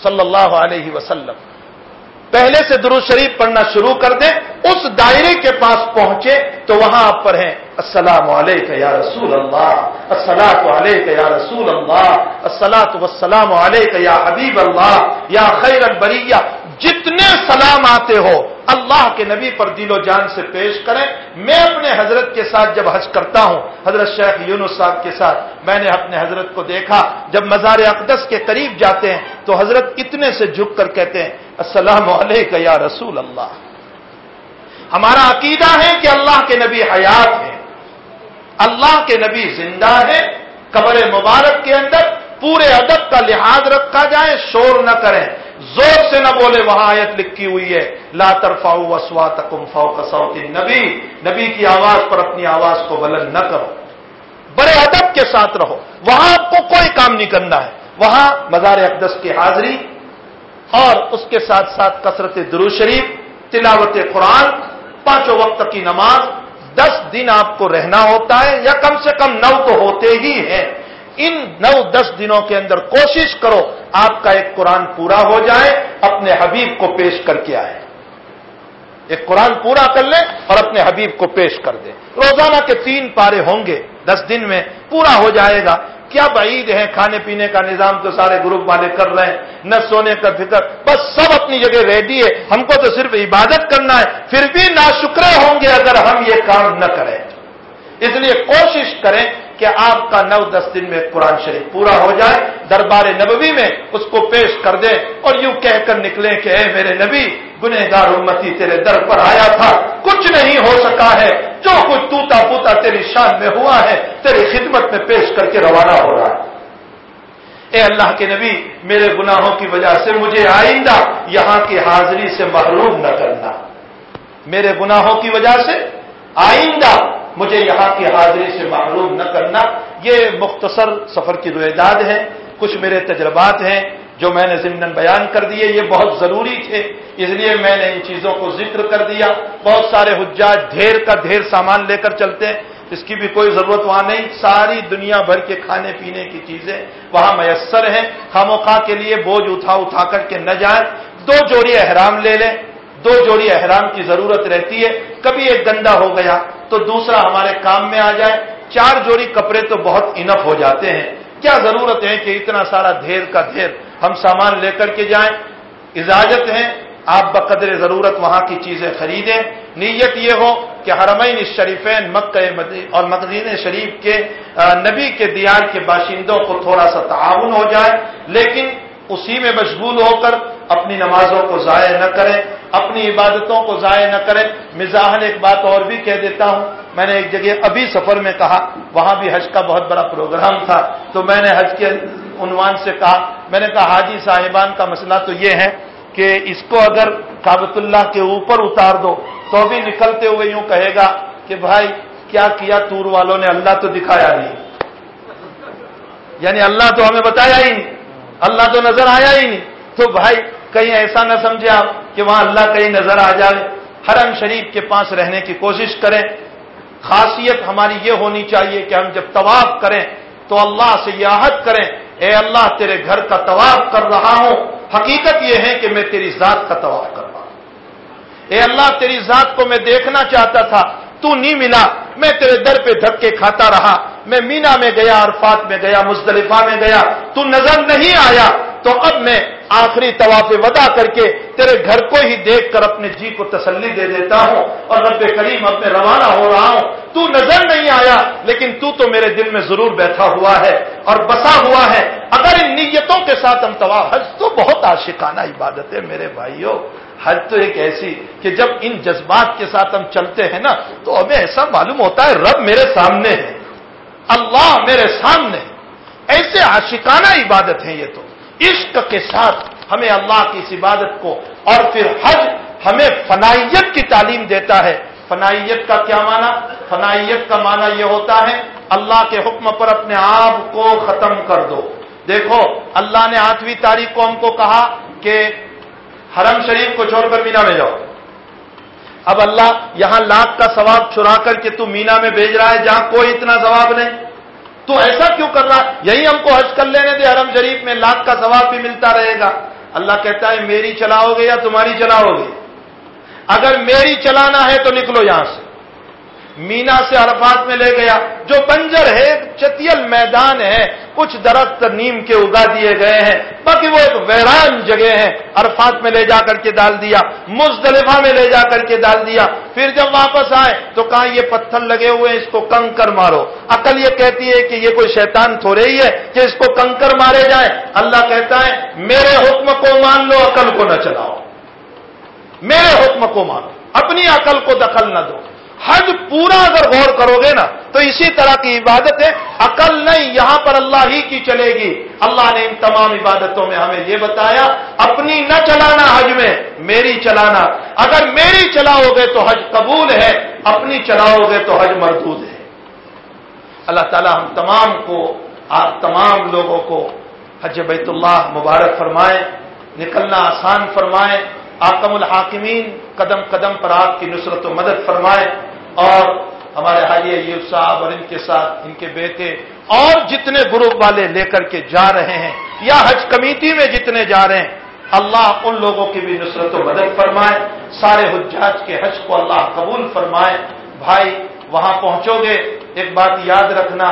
صلی اللہ علیہ وسلم۔ پہلے سے درود شریف پڑھنا شروع کر دیں، اس دائرے کے پاس پہنچے تو وہاں آپ پر ہیں، السلام علیکم یا رسول اللہ السلاۃ علیہ یا رسول اللہ السلاۃ وسلام علیکم یا حبیب اللہ، یا خیر البریہ۔ جتنے سلام آتے ہو اللہ کے نبی پر دل و جان سے پیش کریں۔ میں اپنے حضرت کے ساتھ جب حج کرتا ہوں، حضرت شیخ یونس صاحب کے ساتھ میں نے اپنے حضرت کو دیکھا۔ جب مزار اقدس کے قریب جاتے ہیں تو حضرت اتنے سے جھک کر کہتے ہیں، السلام علیکم یا رسول اللہ. ہمارا عقیدہ ہے کہ اللہ کے نبی حیات ہیں۔ اللہ کے نبی زندہ ہے قبر مبارک کے اندر پورے ادب کا لحاظ رکھا جائے، شور نہ کریں۔ زور سے نہ بولے، وہاں آیت لکھی ہوئی ہے، لا ترفاؤ وسوا تکم فاؤ کسوتی نبی نبی کی آواز پر اپنی آواز کو بلند نہ کرو۔ بڑے ادب کے ساتھ رہو۔ وہاں آپ کو کوئی کام نہیں کرنا ہے۔ وہاں مزار اقدس کی حاضری اور اس کے ساتھ ساتھ کثرت درو شریف، تلاوت قرآن، پانچوں وقت کی نماز۔ دس دن آپ کو رہنا ہوتا ہے یا کم سے کم نو تو ہوتے ہی ہیں۔ ان نو دس دنوں کے اندر کوشش کرو آپ کا ایک قرآن پورا ہو جائے، اپنے حبیب کو پیش کر کے آئے۔ ایک قرآن پورا کر لیں اور اپنے حبیب کو پیش کر دیں روزانہ کے تین پارے ہوں گے، دس دن میں پورا ہو جائے گا۔ کیا بعید ہے کھانے پینے کا نظام تو سارے گروپ والے کر رہے ہیں، نہ سونے کا فکر۔ بس سب اپنی جگہ ریڈی ہے، ہم کو تو صرف عبادت کرنا ہے، پھر بھی نا ہوں گے اگر ہم یہ کام نہ کریں۔ اس لیے کوشش کریں کہ آپ کا نو دس دن میں قرآن شریف پورا ہو جائے، دربار نبوی میں اس کو پیش کر دیں اور یوں کہہ کر نکلیں کہ اے میرے نبی گنہ گار امتی تیرے در پر آیا تھا، کچھ نہیں ہو سکا ہے، جو کچھ توتا پوتا تیری شان میں ہوا ہے، تیری خدمت میں پیش کر کے روانہ ہو رہا ہے۔ اے اللہ کے نبی، میرے گناہوں کی وجہ سے مجھے آئندہ یہاں کی حاضری سے محروم نہ کرنا۔ میرے گناہوں کی وجہ سے آئندہ مجھے یہاں کی حاضری سے معلوم نہ کرنا۔ یہ مختصر سفر کی رویداد ہے۔ کچھ میرے تجربات ہیں جو میں نے ضمن بیان کر دیے۔ یہ بہت ضروری تھے، اس لیے میں نے ان چیزوں کو ذکر کر دیا۔ بہت سارے حجاج ڈھیر کا ڈھیر سامان لے کر چلتے ہیں۔ اس کی بھی کوئی ضرورت وہاں نہیں۔ ساری دنیا بھر کے کھانے پینے کی چیزیں وہاں میسر ہیں۔ خاموخواہ کے لیے بوجھ اٹھا اٹھا کر کے نہ جائیں۔ دو جوڑی احرام لے لیں۔ دو جوڑی احرام کی ضرورت رہتی ہے، کبھی ایک گندا ہو گیا تو دوسرا ہمارے کام میں آ جائے۔ چار جوڑی کپڑے تو بہت انف ہو جاتے ہیں۔ کیا ضرورت ہے کہ اتنا سارا دھیر کا دھیر ہم سامان لے کر کے جائیں؟ اجازت ہے، آپ بقدر ضرورت وہاں کی چیزیں خریدیں۔ نیت یہ ہو کہ حرمین شریفین مکہ اور مقدین شریف کے نبی کے دیار کے باشندوں کو تھوڑا سا تعاون ہو جائے، لیکن اسی میں مشغول ہو کر اپنی نمازوں کو ضائع نہ کریں، اپنی عبادتوں کو ضائع نہ کریں۔ مزاحن ایک بات اور بھی کہہ دیتا ہوں۔ میں نے ایک جگہ ابھی سفر میں کہا، وہاں بھی حج کا بہت بڑا پروگرام تھا۔ تو میں نے حج کے عنوان سے کہا، میں نے کہا، حاجی صاحبان کا مسئلہ تو یہ ہے کہ اس کو اگر کابت اللہ کے اوپر اتار دو، تو بھی نکلتے ہوئے یوں کہے گا کہ بھائی، کیا کیا تور والوں نے اللہ تو دکھایا نہیں۔ یعنی اللہ تو ہمیں بتایا ہی نہیں۔ اللہ تو نظر آیا ہی نہیں۔ تو بھائی کہیں ایسا نہ سمجھے آپ کہ وہاں اللہ کہیں نظر آ جائے، حرم شریف کے پاس رہنے کی کوشش کریں۔ خاصیت ہماری یہ ہونی چاہیے کہ ہم جب طواف کریں تو اللہ سے یاحت کریں، اے اللہ تیرے گھر کا طواف کر رہا ہوں، حقیقت یہ ہے کہ میں تیری ذات کا طواف کر رہا ہوں۔ اے اللہ تیری ذات کو میں دیکھنا چاہتا تھا، تو نہیں ملا۔ میں تیرے در پہ دھکے کھاتا رہا۔ میں مینا میں گیا، عرفات میں گیا، مزدلفہ میں گیا، تو نظر نہیں آیا۔ تو اب میں آخری طواف ودا کر کے تیرے گھر کو ہی دیکھ کر اپنے جی کو تسلی دے دیتا ہوں اور رب کریم اب میں روانہ ہو رہا ہوں۔ تو نظر نہیں آیا، لیکن تو تو میرے دل میں ضرور بیٹھا ہوا ہے اور بسا ہوا ہے۔ اگر ان نیتوں کے ساتھ ہم طواف حج تو بہت عاشقانہ عبادت ہے میرے بھائیوں۔ حج تو ایک ایسی کہ جب ان جذبات کے ساتھ ہم چلتے ہیں نا، تو ہمیں ایسا معلوم ہوتا ہے رب میرے سامنے ہے، اللہ میرے سامنے ایسے عاشقانہ عبادت ہے یہ تو۔ عشق کے ساتھ ہمیں اللہ کی اس عبادت کو اور پھر حج ہمیں فنائیت کی تعلیم دیتا ہے۔ فنائیت کا کیا معنی؟ فنائیت کا معنی یہ ہوتا ہے، اللہ کے حکم پر اپنے آپ کو ختم کر دو۔ دیکھو، اللہ نے آٹھویں تاریخ کو ہم کو کہا کہ حرم شریف کو چھوڑ کر مینا میں جاؤ۔ اب اللہ یہاں لاکھ کا ثواب چھڑا کر کے تو مینا میں بھیج رہا ہے جہاں کوئی اتنا ثواب نہیں۔ تو ایسا کیوں کر رہا یہی ہم کو حج کر لینے دے، حرم شریف میں لاکھ کا ثواب بھی ملتا رہے گا۔ اللہ کہتا ہے، میری چلاؤ گے یا تمہاری چلاؤ گے؟ اگر میری چلانا ہے تو نکلو یہاں سے۔ مینا سے عرفات میں لے گیا۔ جو بنجر ہے چتیل میدان ہے۔ کچھ درخت نیم کے اگا دیے گئے ہیں۔ باقی وہ ایک ویران جگہ ہے۔ عرفات میں لے جا کر کے ڈال دیا۔ مزدلفہ میں لے جا کر کے ڈال دیا۔ پھر جب واپس آئے تو کہا، یہ پتھر لگے ہوئے ہیں، اس کو کنکر مارو۔ عقل یہ کہتی ہے کہ یہ کوئی شیطان تھوڑے ہی ہے کہ اس کو کنکر مارے جائے۔ اللہ کہتا ہے، میرے حکم کو مان لو، عقل کو نہ چلاؤ۔ میرے حکم کو مانو اپنی عقل کو دخل نہ دو۔ حج پورا اگر غور کرو گے نا، تو اسی طرح کی عبادت ہے۔ عقل نہیں، یہاں پر اللہ ہی کی چلے گی۔ اللہ نے ان تمام عبادتوں میں ہمیں یہ بتایا، اپنی نہ چلانا حج میں، میری چلانا۔ اگر میری چلاؤ گے تو حج قبول ہے، اپنی چلاؤ گے تو حج مردود ہے۔ اللہ تعالی ہم تمام کو، آپ تمام لوگوں کو حج بیت اللہ مبارک فرمائے، نکلنا آسان فرمائے۔ آکم الحاکمین، قدم قدم پر آپ کی نصرت و مدد فرمائے۔ اور ہمارے حاجی ایوب صاحب اور ان کے ساتھ ان کے بیٹے اور جتنے گروپ والے لے کر کے جا رہے ہیں یا حج کمیٹی میں جتنے جا رہے ہیں، اللہ ان لوگوں کی بھی نصرت و مدد فرمائے، سارے حجاج کے حج کو اللہ قبول فرمائے۔ بھائی، وہاں پہنچو گے۔ ایک بات یاد رکھنا،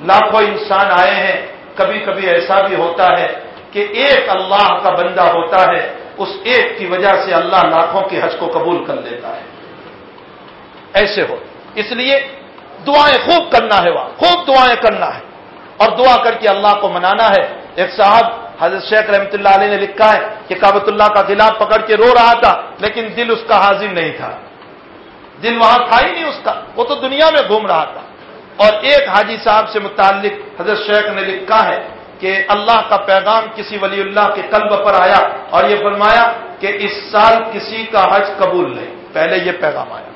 لاکھوں انسان آئے ہیں کبھی کبھی ایسا بھی ہوتا ہے کہ ایک اللہ کا بندہ ہوتا ہے، اس ایک کی وجہ سے اللہ لاکھوں کے حج کو قبول کر لیتا ہے۔ ایسے ہو۔ اس لیے دعائیں خوب کرنا ہے وہاں۔ خوب دعائیں کرنا ہے۔ اور دعا کر کے اللہ کو منانا ہے۔ ایک صاحب حضرت شیخ رحمۃ اللہ علیہ نے لکھا ہے کہ کابت اللہ کا دلا پکڑ کے رو رہا تھا، لیکن دل اس کا حاضر نہیں تھا۔ دل وہاں تھا ہی نہیں اس کا۔ وہ تو دنیا میں گھوم رہا تھا۔ اور ایک حاجی صاحب سے متعلق حضرت شیخ نے لکھا ہے کہ اللہ کا پیغام کسی ولی اللہ کے قلب پر آیا اور یہ فرمایا کہ اس سال کسی کا حج قبول نہیں۔ پہلے یہ پیغام آیا۔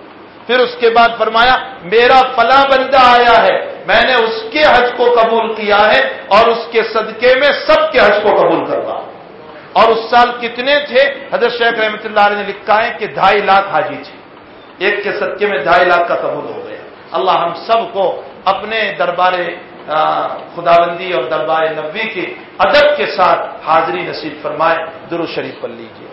پھر اس کے بعد فرمایا، میرا فلاں بندہ آیا ہے، میں نے اس کے حج کو قبول کیا ہے اور اس کے صدقے میں سب کے حج کو قبول کروا۔ اور اس سال کتنے تھے؟ حضرت شیخ رحمۃ اللہ علیہ نے لکھا ہے کہ ڈھائی لاکھ حاجی تھے۔ ایک کے صدقے میں ڈھائی لاکھ کا قبول ہو گیا۔ اللہ ہم سب کو اپنے دربار خداوندی اور دربار نبی کے ادب کے ساتھ حاضری نصیب فرمائے۔ درو شریف پر لیجیے